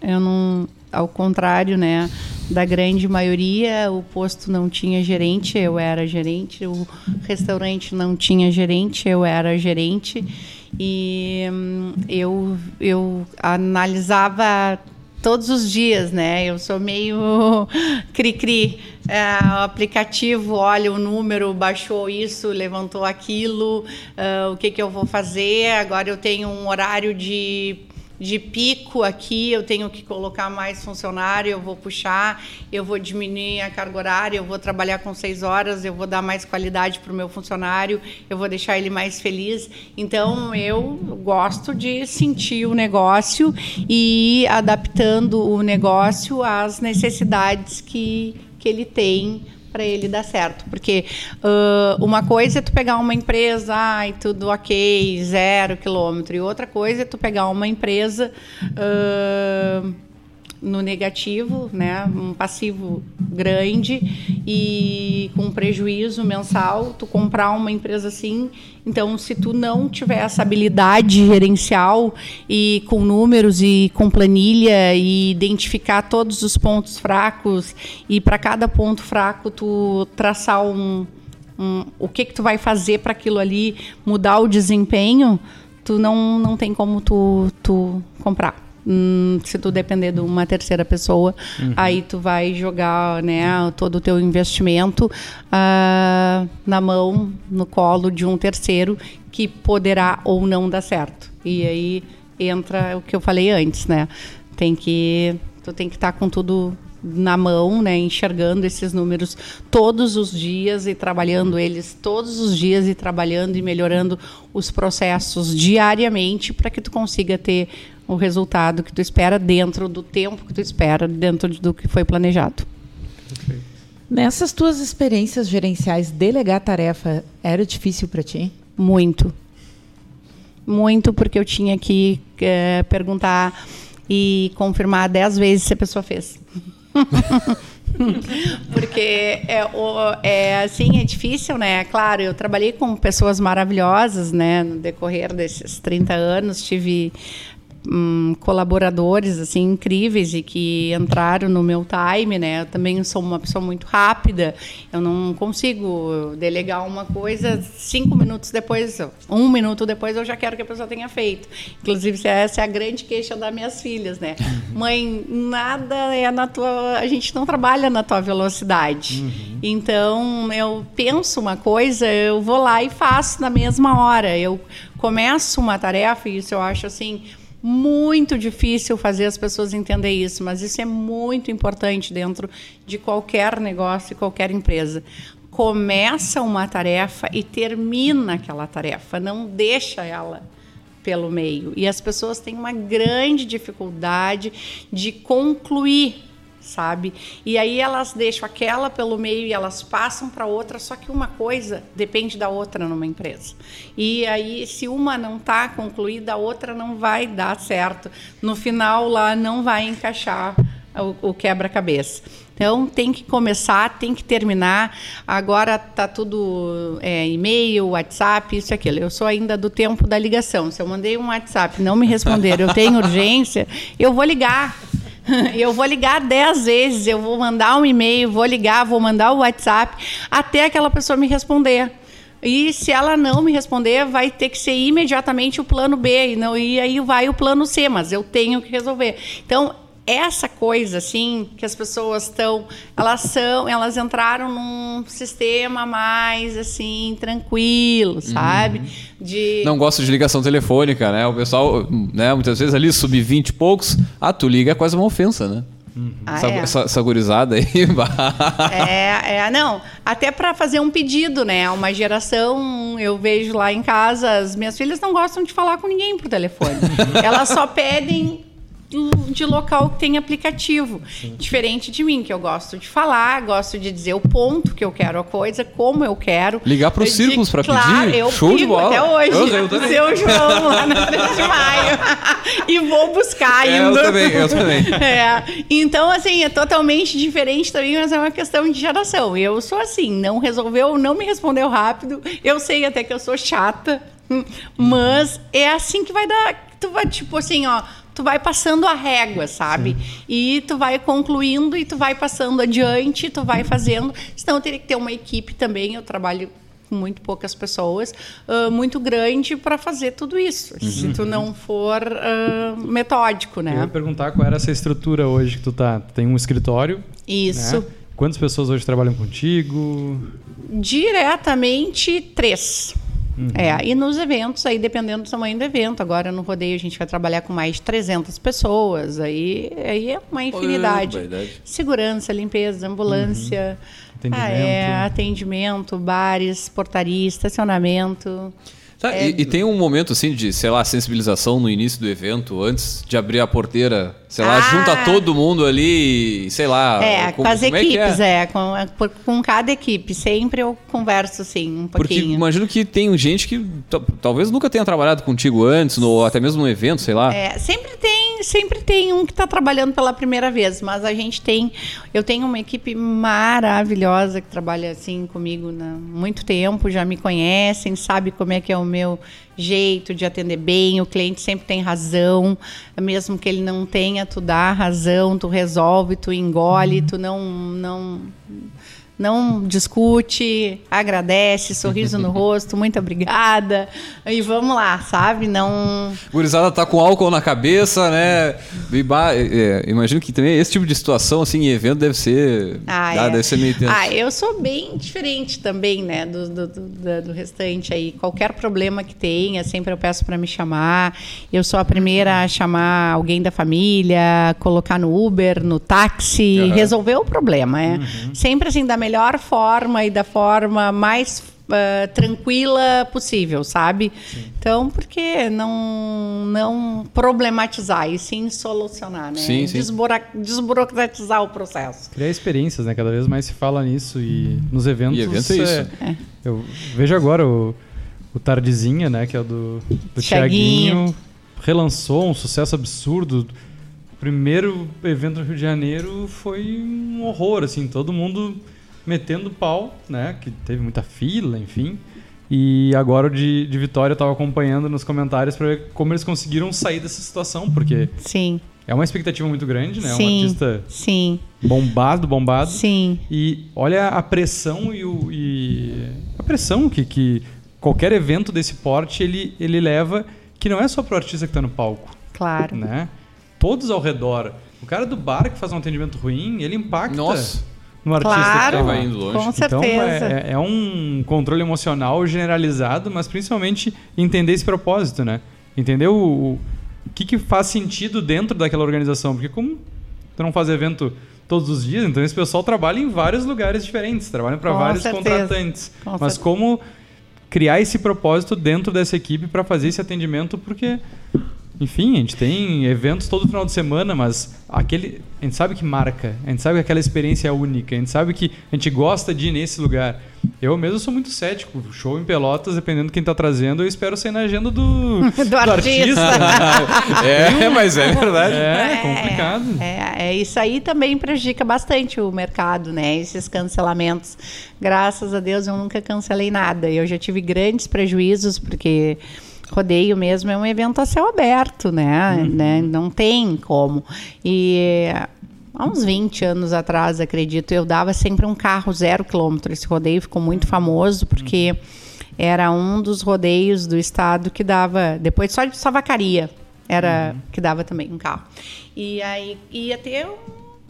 Eu não, ao contrário, né, da grande maioria, o posto não tinha gerente, eu era gerente, o restaurante não tinha gerente, eu era gerente. E hum, eu, eu analisava todos os dias, né? Eu sou meio cri-cri. É, o aplicativo olha o número, baixou isso, levantou aquilo, uh, o que, que eu vou fazer? Agora eu tenho um horário de de pico aqui, eu tenho que colocar mais funcionário, eu vou puxar, eu vou diminuir a carga horária, eu vou trabalhar com seis horas, eu vou dar mais qualidade para o meu funcionário, eu vou deixar ele mais feliz. Então, eu gosto de sentir o negócio e ir adaptando o negócio às necessidades que, que ele tem para ele dar certo. Porque uh, uma coisa é tu pegar uma empresa, ai, tudo ok, zero quilômetro, e outra coisa é tu pegar uma empresa. Uh, no negativo, né, um passivo grande e com prejuízo mensal, tu comprar uma empresa assim, então se tu não tiver essa habilidade gerencial e com números e com planilha e identificar todos os pontos fracos e para cada ponto fraco tu traçar um, um o que que tu vai fazer para aquilo ali mudar o desempenho, tu não não tem como tu tu comprar. Hum, se tu depender de uma terceira pessoa, uhum. aí tu vai jogar né, todo o teu investimento uh, na mão, no colo de um terceiro que poderá ou não dar certo. E aí entra o que eu falei antes, né? Tem que tu tem que estar tá com tudo na mão, né, enxergando esses números todos os dias e trabalhando eles todos os dias e trabalhando e melhorando os processos diariamente para que tu consiga ter o resultado que tu espera dentro do tempo que tu espera, dentro do que foi planejado. Nessas tuas experiências gerenciais, delegar tarefa era difícil para ti? Muito. Muito, porque eu tinha que é, perguntar e confirmar dez vezes se a pessoa fez. Porque é, é assim, é difícil, né? Claro, eu trabalhei com pessoas maravilhosas, né? No decorrer desses 30 anos, tive Hum, colaboradores assim incríveis e que entraram no meu time, né? Eu também sou uma pessoa muito rápida. Eu não consigo delegar uma coisa cinco minutos depois, um minuto depois eu já quero que a pessoa tenha feito. Inclusive essa é a grande queixa das minhas filhas, né? Uhum. Mãe, nada é na tua, a gente não trabalha na tua velocidade. Uhum. Então eu penso uma coisa, eu vou lá e faço na mesma hora. Eu começo uma tarefa e isso eu acho assim muito difícil fazer as pessoas entender isso, mas isso é muito importante dentro de qualquer negócio e qualquer empresa. Começa uma tarefa e termina aquela tarefa, não deixa ela pelo meio. E as pessoas têm uma grande dificuldade de concluir sabe? E aí elas deixam aquela pelo meio e elas passam para outra, só que uma coisa depende da outra numa empresa. E aí se uma não está concluída, a outra não vai dar certo. No final lá não vai encaixar o, o quebra-cabeça. Então tem que começar, tem que terminar. Agora tá tudo é, e-mail, WhatsApp, isso e aquilo. Eu sou ainda do tempo da ligação. Se eu mandei um WhatsApp, não me responderam, eu tenho urgência, eu vou ligar. Eu vou ligar dez vezes, eu vou mandar um e-mail, vou ligar, vou mandar o WhatsApp, até aquela pessoa me responder. E se ela não me responder, vai ter que ser imediatamente o plano B, e, não, e aí vai o plano C, mas eu tenho que resolver. Então, essa coisa assim que as pessoas estão elas são elas entraram num sistema mais assim tranquilo sabe uhum. de não gosto de ligação telefônica né o pessoal né muitas vezes ali sub 20 e poucos ah tu liga é quase uma ofensa né Uhum. Ah, essa, é. essa, essa gurizada aí. é, é, não. Até para fazer um pedido, né? Uma geração, eu vejo lá em casa, as minhas filhas não gostam de falar com ninguém por telefone. Elas só pedem de local que tem aplicativo. Sim. Diferente de mim, que eu gosto de falar, gosto de dizer o ponto que eu quero a coisa, como eu quero. Ligar para os círculos para claro, pedir. Eu Show de bola. Até hoje. Eu, eu também. Seu João, lá na 3 de maio. e vou buscar é, ainda. Eu também, eu também. É. Então, assim, é totalmente diferente também, mas é uma questão de geração. Eu sou assim, não resolveu, não me respondeu rápido. Eu sei até que eu sou chata, mas é assim que vai dar. Tu vai, tipo assim, ó tu vai passando a régua, sabe? Sim. E tu vai concluindo e tu vai passando adiante, tu vai fazendo. Senão teria que ter uma equipe também. Eu trabalho com muito poucas pessoas, uh, muito grande para fazer tudo isso. Uhum. Se tu não for uh, metódico, né? Eu ia perguntar qual era essa estrutura hoje que tu tá. Tem um escritório. Isso. Né? Quantas pessoas hoje trabalham contigo? Diretamente três. Uhum. É, e nos eventos, aí dependendo do tamanho do evento, agora no rodeio a gente vai trabalhar com mais de 300 pessoas, aí, aí é uma infinidade. Segurança, limpeza, ambulância, uhum. atendimento. Ah, é, atendimento, bares, portaria, estacionamento. Tá, é... e, e, tem um momento assim de, sei lá, sensibilização no início do evento, antes de abrir a porteira, sei lá, ah. junta todo mundo ali, sei lá. É, com, com as equipes, é, é com, com, cada equipe. Sempre eu converso assim, um pouquinho. Porque imagino que tem gente que talvez nunca tenha trabalhado contigo antes, ou até mesmo no evento, sei lá. É, sempre tem, sempre tem um que está trabalhando pela primeira vez, mas a gente tem, eu tenho uma equipe maravilhosa que trabalha assim comigo há muito tempo, já me conhecem, sabe como é que é o meu jeito de atender bem, o cliente sempre tem razão, mesmo que ele não tenha, tu dá razão, tu resolve, tu engole, tu não não não discute, agradece, sorriso no rosto, muito obrigada. E vamos lá, sabe? Não. Gurizada tá com álcool na cabeça, né? É, imagino que também esse tipo de situação, assim, em evento deve ser. Ah, ah, é. deve ser meio Ah, eu sou bem diferente também, né? Do, do, do, do restante aí. Qualquer problema que tenha, sempre eu peço para me chamar. Eu sou a primeira a chamar alguém da família, colocar no Uber, no táxi, uhum. resolver o problema. É. Uhum. Sempre assim, da melhor forma e da forma mais uh, tranquila possível, sabe? Sim. Então, por que não, não problematizar e sim solucionar, né? Sim, sim. desburocratizar o processo. Criar experiências, né? Cada vez mais se fala nisso e nos eventos. E evento é isso. É, eu vejo agora o, o Tardezinha, né? Que é o do, do Tiaguinho. Relançou um sucesso absurdo primeiro evento no Rio de Janeiro foi um horror, assim, todo mundo metendo pau, né? Que teve muita fila, enfim. E agora o de, de Vitória eu tava acompanhando nos comentários para ver como eles conseguiram sair dessa situação, porque. Sim. É uma expectativa muito grande, né? Sim, um artista sim. bombado, bombado. Sim. E olha a pressão e, o, e a pressão que, que qualquer evento desse porte ele, ele leva, que não é só pro artista que tá no palco. Claro. Né? Todos ao redor. O cara do bar que faz um atendimento ruim, ele impacta. Nossa no artista claro, que vai indo longe. Com então certeza. É, é, um controle emocional generalizado, mas principalmente entender esse propósito, né? Entender o, o que, que faz sentido dentro daquela organização. Porque como tu não faz evento todos os dias, então esse pessoal trabalha em vários lugares diferentes, trabalha para vários certeza. contratantes. Com mas certeza. como criar esse propósito dentro dessa equipe para fazer esse atendimento, porque enfim, a gente tem eventos todo final de semana, mas aquele, a gente sabe que marca, a gente sabe que aquela experiência é única, a gente sabe que a gente gosta de ir nesse lugar. Eu mesmo sou muito cético. Show em Pelotas, dependendo de quem tá trazendo, eu espero ser na agenda do, do, artista. é, mas é verdade. É, é complicado. É, é, isso aí também prejudica bastante o mercado, né? Esses cancelamentos. Graças a Deus eu nunca cancelei nada. Eu já tive grandes prejuízos, porque rodeio mesmo é um evento a céu aberto, né? Uhum. né? Não tem como. E há uns 20 anos atrás, acredito, eu dava sempre um carro zero quilômetro. Esse rodeio ficou muito famoso porque era um dos rodeios do estado que dava, depois só de Savacaria, era uhum. que dava também um carro. E aí ia ter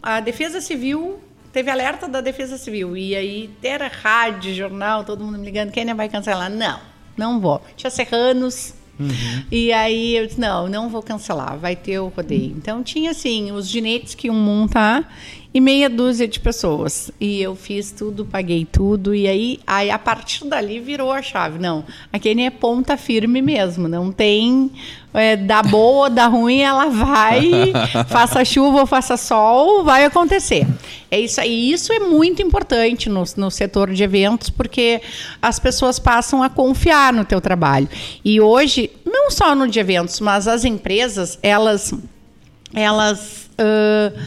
a Defesa Civil teve alerta da Defesa Civil e aí era rádio, jornal, todo mundo me ligando, quem vai cancelar? Não não vou. Tinha serranos. Uhum. E aí eu disse, não, não vou cancelar, vai ter o rodeio. Então tinha assim, os ginetes que iam montar e meia dúzia de pessoas. E eu fiz tudo, paguei tudo, e aí, aí a partir dali virou a chave. Não, a Kenia é ponta firme mesmo, não tem é, da boa ou da ruim, ela vai, faça chuva ou faça sol, vai acontecer. É isso aí. Isso é muito importante no, no setor de eventos, porque as pessoas passam a confiar no teu trabalho. E hoje, não só no de eventos, mas as empresas, elas, elas uh,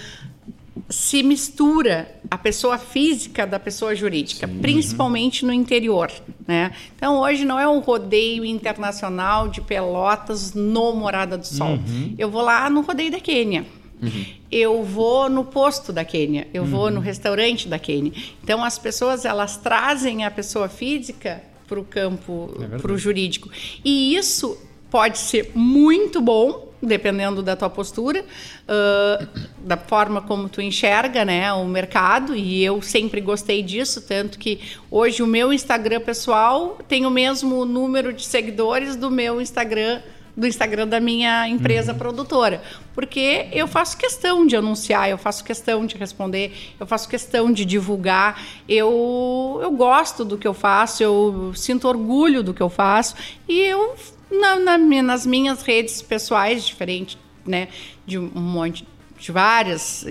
se mistura a pessoa física da pessoa jurídica, Sim. principalmente no interior. Né? Então, hoje não é um rodeio internacional de pelotas no Morada do Sol. Uhum. Eu vou lá no rodeio da Quênia. Uhum. Eu vou no posto da Quênia, eu uhum. vou no restaurante da Quênia. Então, as pessoas elas trazem a pessoa física para o campo, é para o jurídico. E isso pode ser muito bom dependendo da tua postura, uh, da forma como tu enxerga né, o mercado, e eu sempre gostei disso, tanto que hoje o meu Instagram pessoal tem o mesmo número de seguidores do meu Instagram do Instagram da minha empresa uhum. produtora, porque eu faço questão de anunciar, eu faço questão de responder, eu faço questão de divulgar, eu, eu gosto do que eu faço, eu sinto orgulho do que eu faço e eu na, na, nas minhas redes pessoais, diferente né, de um monte de várias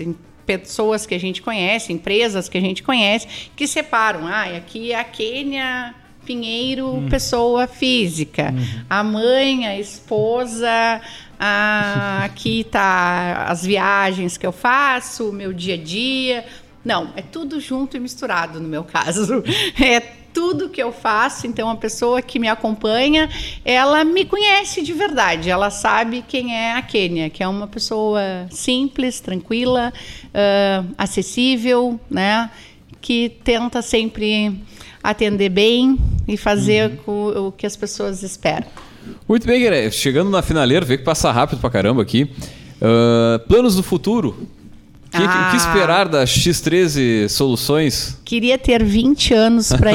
pessoas que a gente conhece, empresas que a gente conhece, que separam. Ah, aqui é a Quênia Pinheiro, hum. pessoa física. Uhum. A mãe, a esposa, a, aqui tá as viagens que eu faço, o meu dia a dia. Não, é tudo junto e misturado no meu caso. É tudo que eu faço. Então, a pessoa que me acompanha, ela me conhece de verdade. Ela sabe quem é a Kênia, que é uma pessoa simples, tranquila, uh, acessível, né? Que tenta sempre atender bem e fazer uhum. o que as pessoas esperam. Muito bem, Guilherme. Chegando na finaleira, vê que passa rápido pra caramba aqui. Uh, planos do futuro. O que, ah, que, esperar da X13 Soluções? Queria ter 20 anos para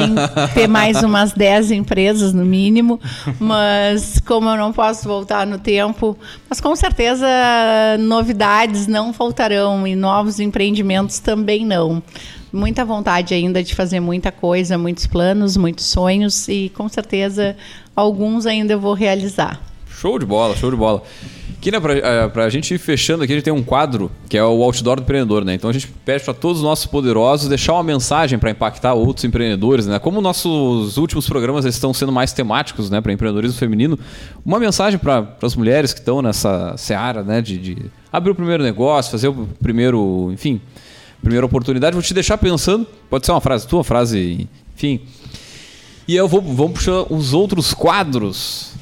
ter mais umas 10 empresas no mínimo, mas como eu não posso voltar no tempo, mas com certeza novidades não faltarão e novos empreendimentos também não. Muita vontade ainda de fazer muita coisa, muitos planos, muitos sonhos e com certeza alguns ainda eu vou realizar. Show de bola, show de bola. Aqui, né, pra, pra gente ir fechando aqui, a gente tem um quadro que é o Outdoor do Empreendedor, né? Então a gente pede para todos os nossos poderosos deixar uma mensagem para impactar outros empreendedores, né? Como nossos últimos programas estão sendo mais temáticos, né, para empreendedorismo feminino, uma mensagem para as mulheres que estão nessa seara, né, de, de abrir o primeiro negócio, fazer o primeiro, enfim, primeira oportunidade. Vou te deixar pensando, pode ser uma frase tua, frase, enfim. E eu vou, vamos puxar os outros quadros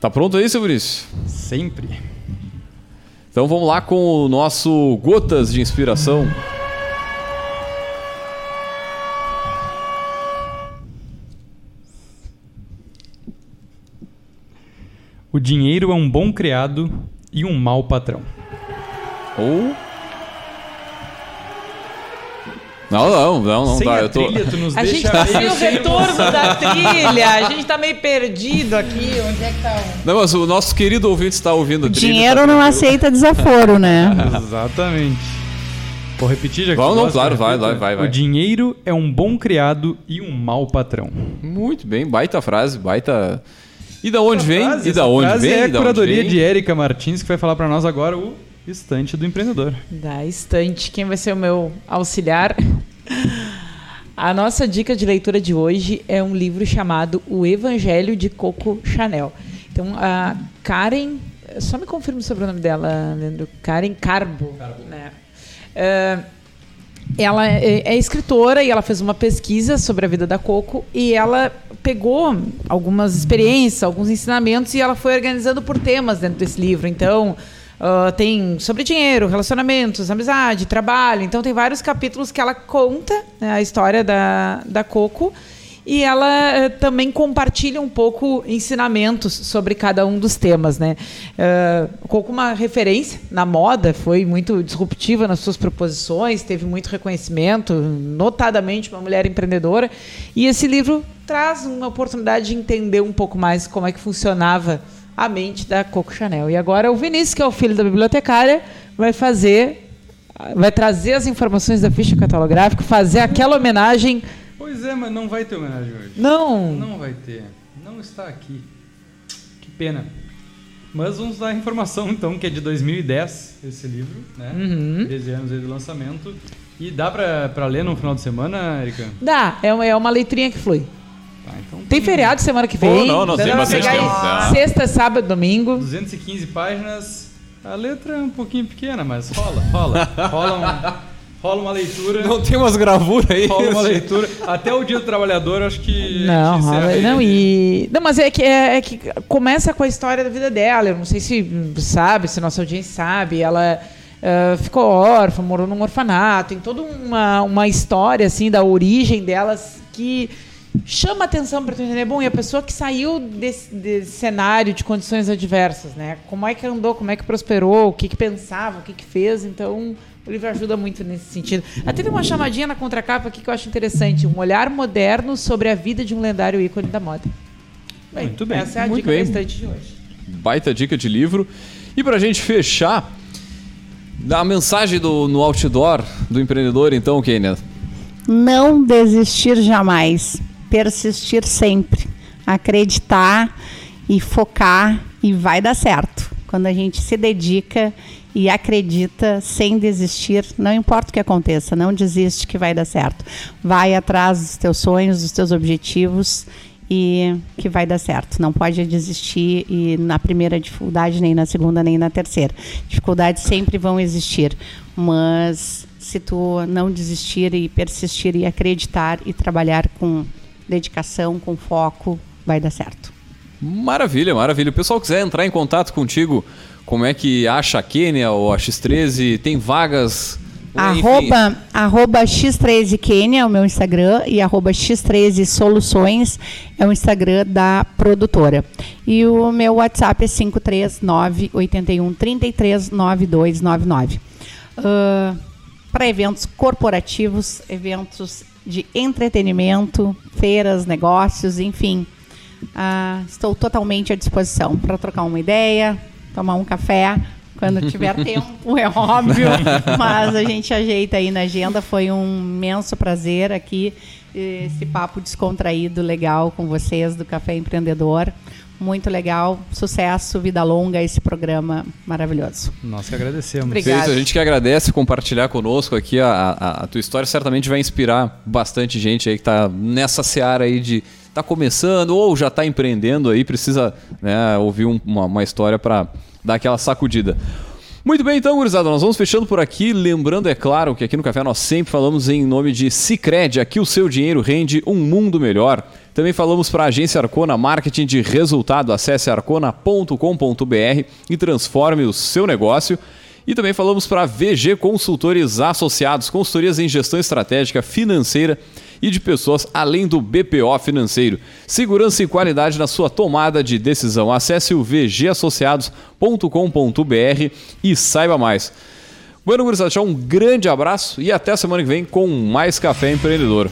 Tá pronto aí, seu Vinícius? Sempre. Então vamos lá com o nosso Gotas de Inspiração. O dinheiro é um bom criado e um mau patrão. Ou não, não, não, não Sem dá. eu tô... Trilha, tu nos a deixa gente tá sem o retorno da trilha. A gente tá meio perdido aqui. Onde é que tá o. Não, mas o nosso querido ouvinte está ouvindo a trilha. Dinheiro tá não aceita desaforo, né? Exatamente. Vou repetir já que Vamos, não, claro, vai, vai, vai, vai. O dinheiro é um bom criado e um mau patrão. Muito bem, baita frase, baita E da onde vem? Frase, e da essa onde frase vem? É a curadoria de Érica Martins, que vai falar para nós agora o estante do empreendedor. Da estante, quem vai ser o meu auxiliar? A nossa dica de leitura de hoje é um livro chamado O Evangelho de Coco Chanel. Então, a Karen, só me confirme sobre o nome dela, Leandro. Karen Carbo. Né? É, ela é, é escritora e ela fez uma pesquisa sobre a vida da Coco e ela pegou algumas experiências, alguns ensinamentos e ela foi organizando por temas dentro desse livro. Então, ah, tem sobre dinheiro, relacionamentos, amizade, trabalho. Então, tem vários capítulos que ela conta né, a história da, da Coco e ela eh, também compartilha um pouco ensinamentos sobre cada um dos temas, né? Uh, Coco uma referência na moda, foi muito disruptiva nas suas proposições, teve muito reconhecimento, notadamente uma mulher empreendedora. E esse livro traz uma oportunidade de entender um pouco mais como é que funcionava a mente da Coco Chanel. E agora o Vinícius, que é o filho da bibliotecária, vai fazer, vai trazer as informações da ficha catalográfica, fazer aquela homenagem. Pois é, mas não vai ter homenagem hoje. Não, Não vai ter. Não está aqui. Que pena. Mas vamos dar a informação então, que é de 2010 esse livro, né? Uhum. 13 anos aí do lançamento. E dá pra, pra ler no final de semana, Erika? Dá, é uma, é uma leitrinha que flui. Então Tem feriado semana que Pô, vem. não, nós dá temos pra bastante tempo, tá. Sexta, sábado, domingo. 215 páginas. A letra é um pouquinho pequena, mas rola, rola. Rola, um- rola uma leitura. Não tem umas gravuras aí? Rola uma leitura. Até o dia do trabalhador, acho que. Não, rola- não, e. Não, mas é que, é, é que começa com a história da vida dela. Eu não sei se sabe, se nossa audiência sabe. Ela ah, ficou órfã, morou num orfanato. Tem toda uma, uma história, assim, da origem delas que chama atenção para tu entender. Bom, e a pessoa que saiu desse, desse cenário de condições adversas, né? Como é que andou, como é que prosperou, o que, que pensava, o que, que fez. Então, o livro ajuda muito nesse sentido. Até tem uma chamadinha na contracapa aqui que eu acho interessante. Um olhar moderno sobre a vida de um lendário ícone da moda. Muito bem. Essa é a Muito dica bem. da estante de hoje. Baita dica de livro. E pra gente fechar, dá a mensagem do, no outdoor do empreendedor, então, Kenia. Não desistir jamais, persistir sempre, acreditar e focar e vai dar certo. Quando a gente se dedica e acredita sem desistir, não importa o que aconteça, não desiste que vai dar certo. Vai atrás dos teus sonhos, dos teus objetivos e que vai dar certo. Não pode desistir e na primeira dificuldade, nem na segunda, nem na terceira. Dificuldades sempre vão existir, mas se tu não desistir e persistir e acreditar e trabalhar com dedicação, com foco, vai dar certo. Maravilha, maravilha. O pessoal quiser entrar em contato contigo, como é que acha a Kenia ou a X13? Tem vagas? Enfim. Arroba, arroba X13 Kenya é o meu Instagram e arroba X13 Soluções é o Instagram da produtora. E o meu WhatsApp é 539 81 33 9299. Para eventos corporativos, eventos de entretenimento, feiras, negócios, enfim. ah, estou totalmente à disposição para trocar uma ideia, tomar um café, quando tiver tempo, é óbvio. Mas a gente ajeita aí na agenda. Foi um imenso prazer aqui, esse papo descontraído, legal com vocês do Café Empreendedor. Muito legal. Sucesso, vida longa, esse programa maravilhoso. Nós que agradecemos. Obrigada. A gente que agradece compartilhar conosco aqui a, a- a tua história. Certamente vai inspirar bastante gente aí que está nessa seara aí de tá começando ou já está empreendendo aí, precisa né, ouvir um- uma, uma história para dar aquela sacudida. Muito bem, então, gurizada, nós vamos fechando por aqui. Lembrando, é claro, que aqui no Café nós sempre falamos em nome de Cicred. Aqui o seu dinheiro rende um mundo melhor. Também falamos para a agência Arcona Marketing de Resultado. Acesse arcona.com.br e transforme o seu negócio. E também falamos para VG Consultores Associados, consultorias em gestão estratégica, financeira e de pessoas, além do BPO financeiro. Segurança e qualidade na sua tomada de decisão. Acesse o vgassociados.com.br e saiba mais. Bueno, gurizada, um grande abraço e até semana que vem com mais Café Empreendedor.